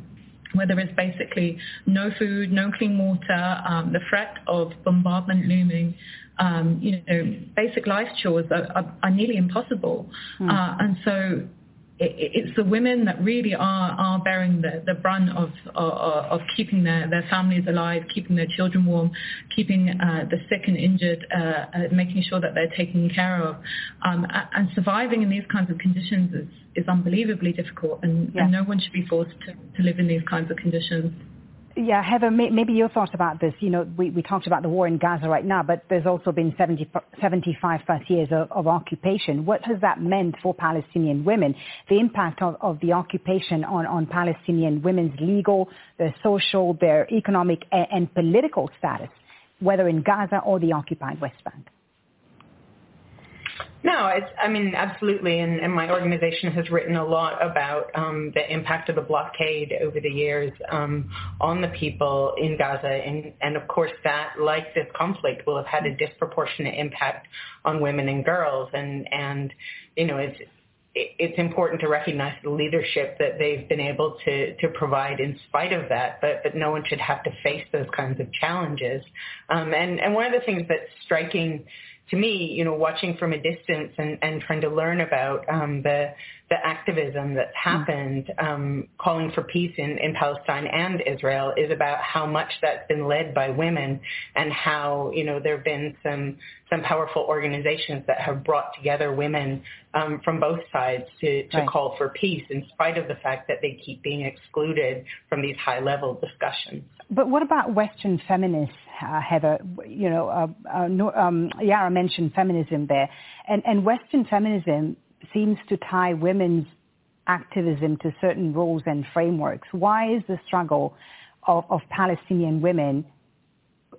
where there is basically no food, no clean water, um, the threat of bombardment looming, um, you know, basic life chores are, are, are nearly impossible. Mm. Uh, and so it's the women that really are, are bearing the, the brunt of, of, of keeping their, their families alive, keeping their children warm, keeping uh, the sick and injured, uh, uh, making sure that they're taken care of. Um, and surviving in these kinds of conditions is, is unbelievably difficult and, yeah. and no one should be forced to, to live in these kinds of conditions. Yeah, Heather, may, maybe your thoughts about this. You know, we, we talked about the war in Gaza right now, but there's also been 70, 75 plus years of, of occupation. What has that meant for Palestinian women? The impact of, of the occupation on, on Palestinian women's legal, their social, their economic and, and political status, whether in Gaza or the occupied West Bank? No, it's, I mean, absolutely. And, and my organization has written a lot about um, the impact of the blockade over the years um, on the people in Gaza. And, and of course that, like this conflict, will have had a disproportionate impact on women and girls. And, and you know, it's, it's important to recognize the leadership that they've been able to, to provide in spite of that, but, but no one should have to face those kinds of challenges. Um, and, and one of the things that's striking to me, you know, watching from a distance and, and trying to learn about um, the the activism that's mm. happened, um, calling for peace in, in Palestine and Israel, is about how much that's been led by women and how you know there have been some some powerful organizations that have brought together women um, from both sides to, to right. call for peace, in spite of the fact that they keep being excluded from these high level discussions. But what about Western feminists, uh, Heather? You know, uh, um, Yara mentioned feminism there, and, and Western feminism seems to tie women's activism to certain rules and frameworks. Why is the struggle of, of Palestinian women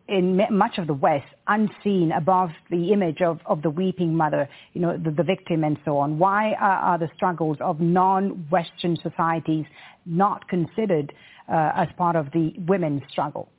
in much of the West unseen above the image of, of the weeping mother, you know, the, the victim and so on? Why are, are the struggles of non-Western societies not considered uh, as part of the women's struggle?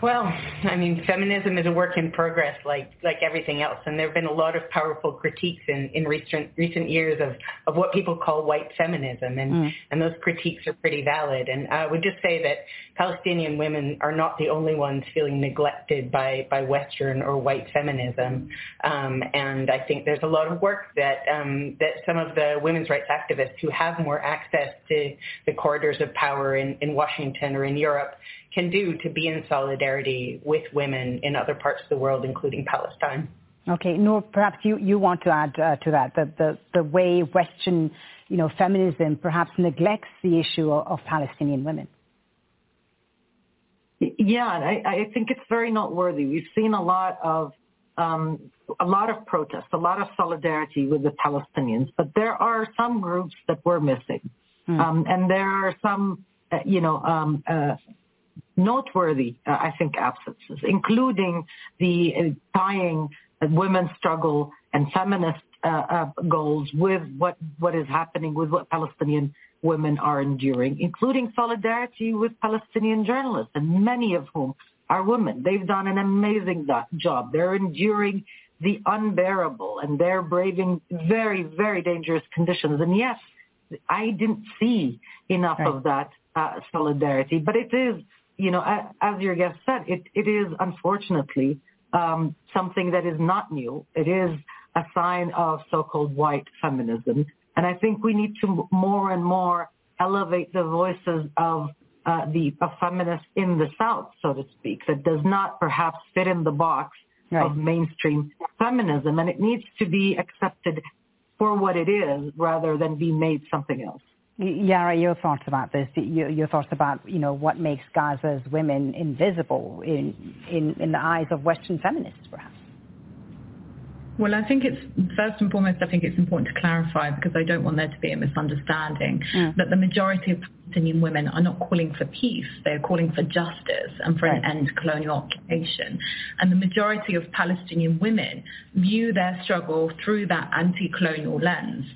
Well, I mean, feminism is a work in progress, like like everything else, and there have been a lot of powerful critiques in, in recent recent years of, of what people call white feminism, and mm. and those critiques are pretty valid. And I would just say that Palestinian women are not the only ones feeling neglected by by Western or white feminism, um, and I think there's a lot of work that um, that some of the women's rights activists who have more access to the corridors of power in, in Washington or in Europe can do to be in solidarity with women in other parts of the world, including Palestine. Okay, Nour, perhaps you, you want to add uh, to that, the, the, the way Western you know, feminism perhaps neglects the issue of, of Palestinian women. Yeah, I, I think it's very noteworthy. We've seen a lot of um, a lot of protests, a lot of solidarity with the Palestinians, but there are some groups that we're missing, mm. um, and there are some, uh, you know, um, uh, noteworthy, uh, I think, absences, including the uh, tying women's struggle and feminist uh, uh, goals with what what is happening with what Palestinian women are enduring, including solidarity with Palestinian journalists, and many of whom are women. They've done an amazing job. They're enduring the unbearable and they're braving very, very dangerous conditions. And yes, I didn't see enough right. of that uh, solidarity, but it is, you know, as your guest said, it, it is unfortunately um, something that is not new. It is a sign of so-called white feminism. And I think we need to more and more elevate the voices of uh, the of feminists in the South, so to speak, that does not perhaps fit in the box right. of mainstream feminism, and it needs to be accepted for what it is rather than be made something else. Yara, your thoughts about this? Your, your, thoughts about you know what makes Gaza's women invisible in, in in the eyes of Western feminists, perhaps? Well, I think it's first and foremost, I think it's important to clarify because I don't want there to be a misunderstanding mm. that the majority of Palestinian women are not calling for peace. They're calling for justice and for right. an end to colonial occupation. And the majority of Palestinian women view their struggle through that anti-colonial lens.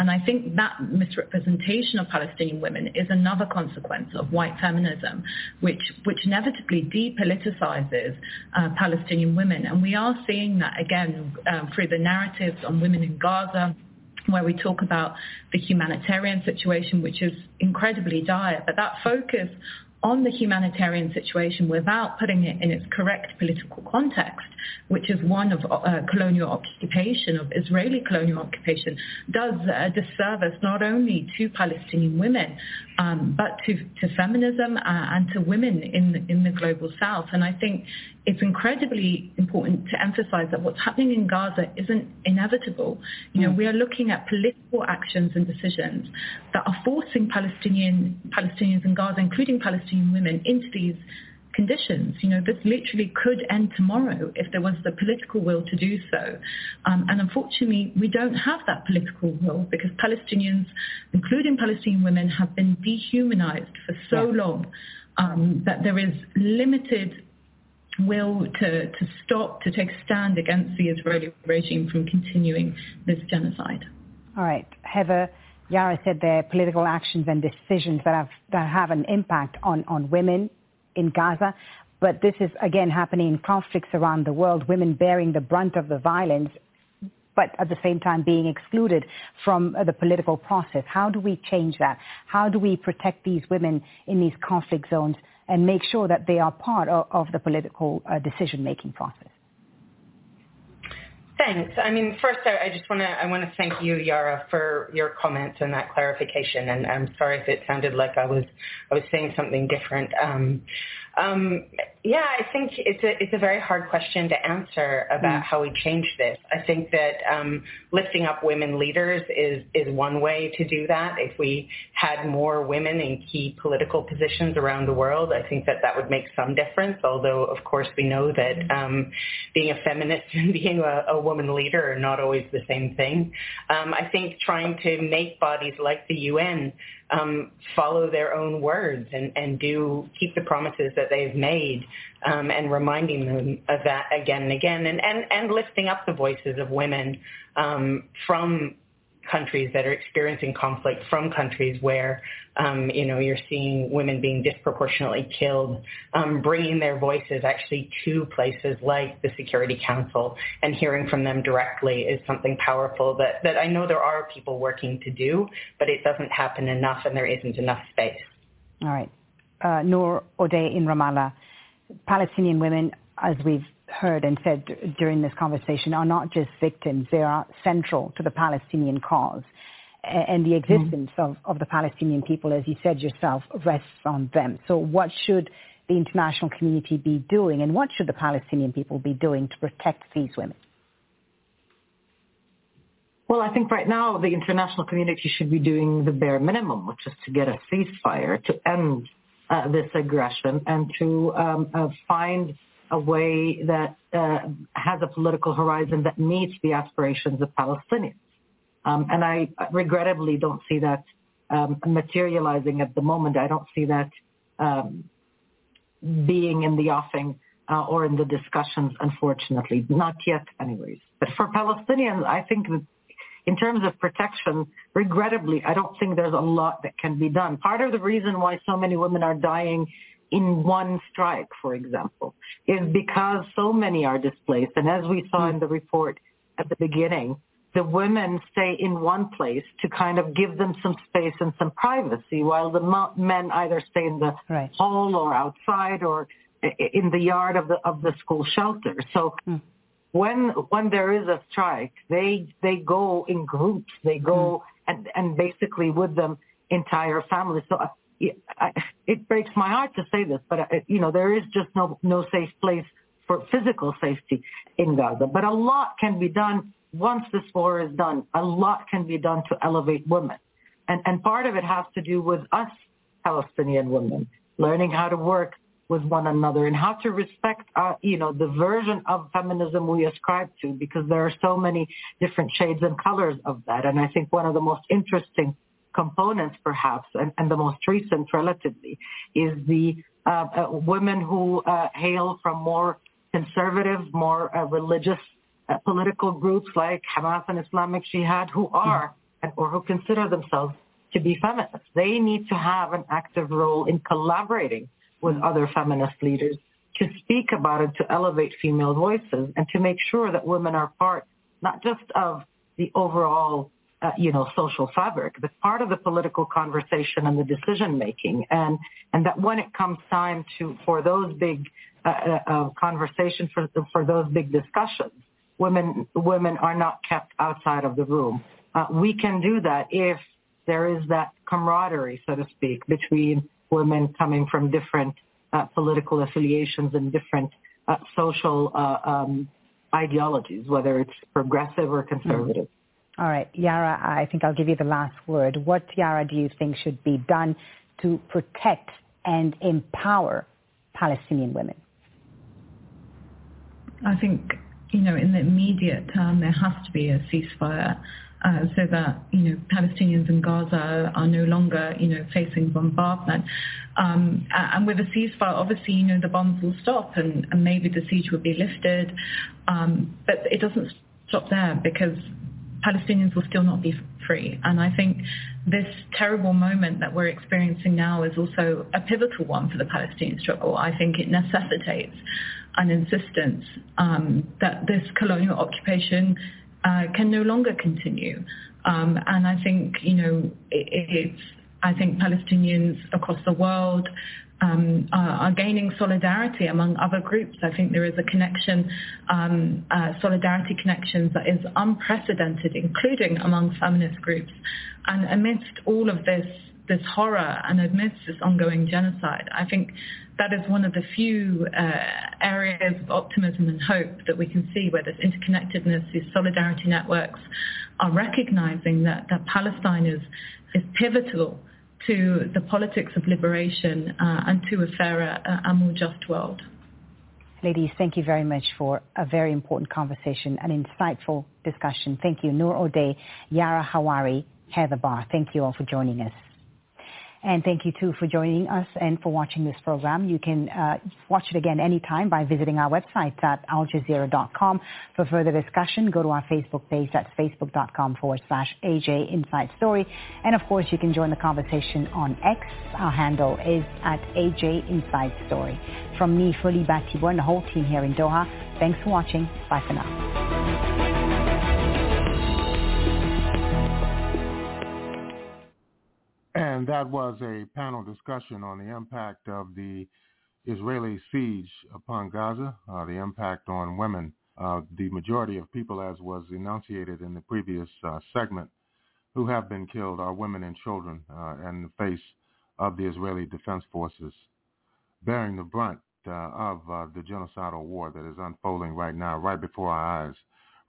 And I think that misrepresentation of Palestinian women is another consequence of white feminism, which, which inevitably depoliticizes uh, Palestinian women. And we are seeing that again um, through the narratives on women in Gaza, where we talk about the humanitarian situation, which is incredibly dire, but that focus on the humanitarian situation without putting it in its correct political context, which is one of uh, colonial occupation, of Israeli colonial occupation, does a disservice not only to Palestinian women, um, but to, to feminism uh, and to women in the, in the global south. And I think it's incredibly important to emphasize that what's happening in Gaza isn't inevitable. You know, mm. we are looking at political actions and decisions that are forcing Palestinian Palestinians in Gaza, including Palestinian women, into these conditions. You know, this literally could end tomorrow if there was the political will to do so. Um, and unfortunately, we don't have that political will because Palestinians, including Palestinian women, have been dehumanized for so yeah. long um, that there is limited will to, to stop, to take a stand against the Israeli regime from continuing this genocide. All right. Heather, Yara said there are political actions and decisions that have, that have an impact on, on women in Gaza. But this is, again, happening in conflicts around the world, women bearing the brunt of the violence, but at the same time being excluded from the political process. How do we change that? How do we protect these women in these conflict zones and make sure that they are part of, of the political uh, decision-making process? Thanks. I mean, first, I, I just want to I want to thank you, Yara, for your comments and that clarification. And I'm sorry if it sounded like I was I was saying something different. Um, um, yeah, I think it's a it's a very hard question to answer about mm. how we change this. I think that um, lifting up women leaders is is one way to do that. If we had more women in key political positions around the world, I think that that would make some difference. Although, of course, we know that um, being a feminist <laughs> and being a, a woman leader are not always the same thing. Um, I think trying to make bodies like the UN um, follow their own words and, and do keep the promises that they've made um, and reminding them of that again and again and, and, and lifting up the voices of women um, from countries that are experiencing conflict from countries where, um, you know, you're seeing women being disproportionately killed, um, bringing their voices actually to places like the Security Council and hearing from them directly is something powerful that, that I know there are people working to do, but it doesn't happen enough and there isn't enough space. All right. Uh, Nour Odeh in Ramallah, Palestinian women, as we've heard and said during this conversation are not just victims, they are central to the Palestinian cause. And the mm-hmm. existence mm. of, of the Palestinian people, as you said yourself, rests on them. So what should the international community be doing and what should the Palestinian people be doing to protect these women? Well, I think right now the international community should be doing the bare minimum, which is to get a ceasefire to end uh, this aggression and to um, uh, find a way that uh, has a political horizon that meets the aspirations of Palestinians. Um, and I regrettably don't see that um, materializing at the moment. I don't see that um, being in the offing uh, or in the discussions, unfortunately. Not yet, anyways. But for Palestinians, I think that in terms of protection, regrettably, I don't think there's a lot that can be done. Part of the reason why so many women are dying in one strike, for example, is because so many are displaced. And as we saw in the report at the beginning, the women stay in one place to kind of give them some space and some privacy while the men either stay in the right. hall or outside or in the yard of the of the school shelter. So mm. when when there is a strike, they they go in groups. They go mm. and and basically with them entire families. So it breaks my heart to say this, but uh, you know there is just no no safe place for physical safety in Gaza. But a lot can be done once this war is done. A lot can be done to elevate women, and and part of it has to do with us Palestinian women learning how to work with one another and how to respect, uh, you know, the version of feminism we ascribe to, because there are so many different shades and colors of that. And I think one of the most interesting components, perhaps, and, and the most recent relatively, is the uh, uh, women who uh, hail from more conservative, more uh, religious uh, political groups like Hamas and Islamic Jihad who are or who consider themselves to be feminists. They need to have an active role in collaborating with other feminist leaders to speak about it, to elevate female voices, and to make sure that women are part not just of the overall uh, you know, social fabric, but part of the political conversation and the decision making, and and that when it comes time to for those big uh, uh, uh, conversations for for those big discussions, women women are not kept outside of the room. Uh, we can do that if there is that camaraderie, so to speak, between women coming from different uh, political affiliations and different social um, ideologies, whether it's progressive or conservative. Mm-hmm. All right, Yara, I think I'll give you the last word. What, Yara, do you think should be done to protect and empower Palestinian women? I think, you know, in the immediate term, there has to be a ceasefire uh, so that, you know, Palestinians in Gaza are no longer, you know, facing bombardment. Um, and with a ceasefire, obviously, you know, the bombs will stop and, and maybe the siege will be lifted. Um, but it doesn't stop there because Palestinians will still not be free. And I think this terrible moment that we're experiencing now is also a pivotal one for the Palestinian struggle. I think it necessitates an insistence um, that this colonial occupation uh, can no longer continue. Um, and I think, you know, it, it's, I think Palestinians across the world um, are, are, gaining solidarity among other groups. I think there is a connection, um, uh, solidarity connections that is unprecedented, including among feminist groups. And amidst all of this, this horror and amidst this ongoing genocide, I think that is one of the few uh, areas of optimism and hope that we can see where this interconnectedness, these solidarity networks are recognizing that, that Palestine is, is pivotal to the politics of liberation uh, and to a fairer uh, and more just world. Ladies, thank you very much for a very important conversation, an insightful discussion. Thank you, Nour Odeh, Yara Hawari, Heather Barr. Thank you all for joining us. And thank you too for joining us and for watching this program. You can uh, watch it again anytime by visiting our website at aljazeera.com. For further discussion, go to our Facebook page. That's facebook.com forward slash AJ Inside Story. And of course, you can join the conversation on X. Our handle is at AJ Inside Story. From me, Folly Bah Thibault, and the whole team here in Doha, thanks for watching. Bye for now. And that was a panel discussion on the impact of the Israeli siege upon Gaza, uh, the impact on women. Uh, the majority of people, as was enunciated in the previous uh, segment, who have been killed are women and children uh, in the face of the Israeli Defense Forces, bearing the brunt uh, of uh, the genocidal war that is unfolding right now, right before our eyes,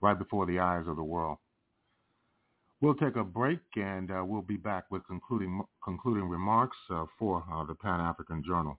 right before the eyes of the world. We'll take a break and uh, we'll be back with concluding concluding remarks uh, for uh, the Pan African Journal.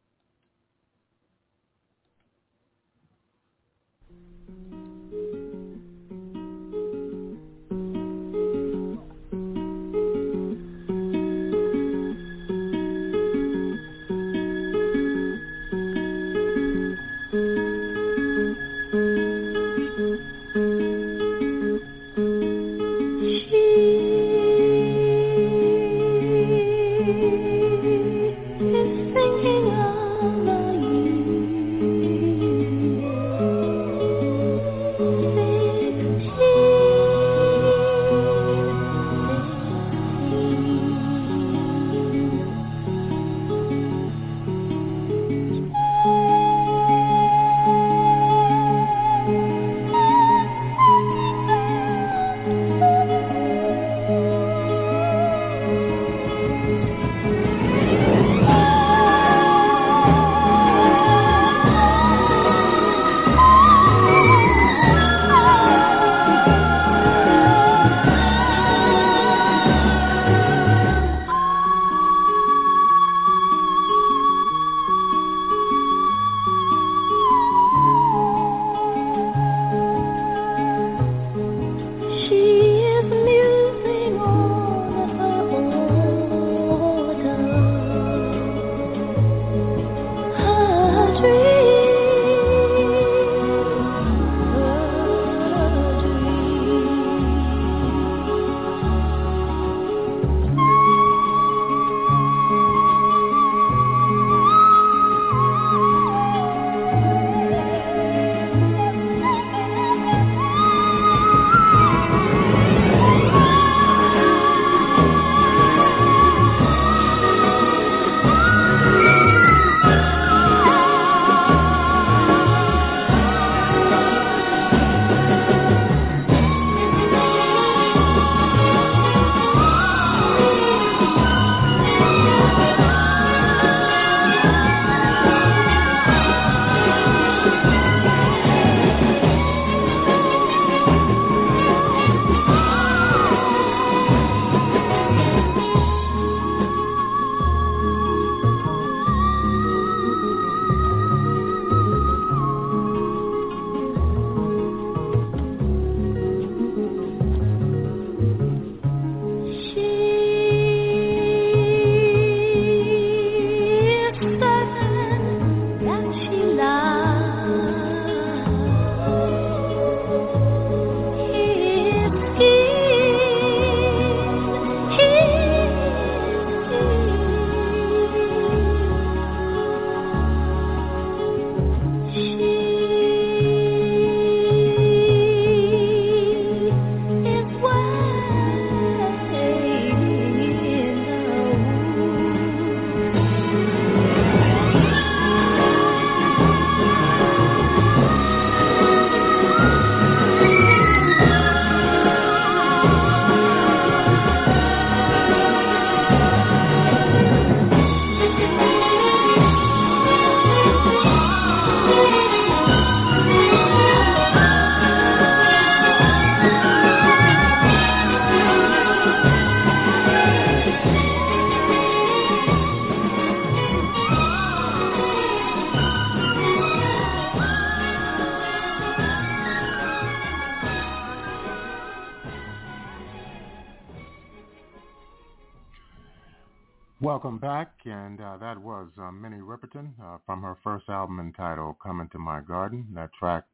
Back, and uh, that was uh, Minnie Riperton uh, from her first album entitled "Come Into My Garden." That track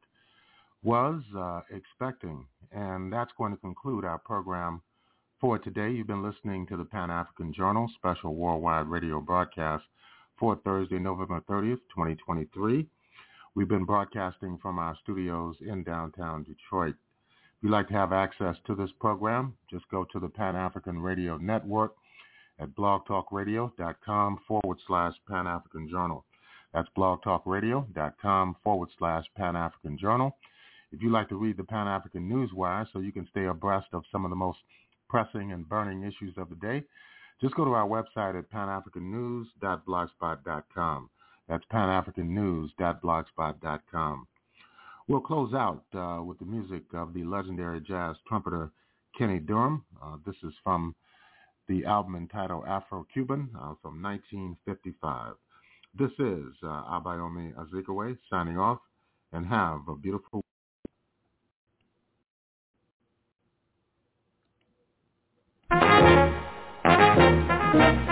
was uh, "Expecting," and that's going to conclude our program for today. You've been listening to the Pan African Journal special worldwide radio broadcast for Thursday, November 30th, 2023. We've been broadcasting from our studios in downtown Detroit. If you'd like to have access to this program, just go to the Pan African Radio Network at blogtalkradio.com forward slash Pan African Journal. That's blogtalkradio.com forward slash Pan African Journal. If you'd like to read the Pan African Newswire so you can stay abreast of some of the most pressing and burning issues of the day, just go to our website at panafricannews.blogspot.com. That's panafricannews.blogspot.com. We'll close out uh, with the music of the legendary jazz trumpeter Kenny Dorham. this is from the album entitled Afro-Cuban uh, from 1955. This is uh, Abayomi Azikiwe signing off and have a beautiful week.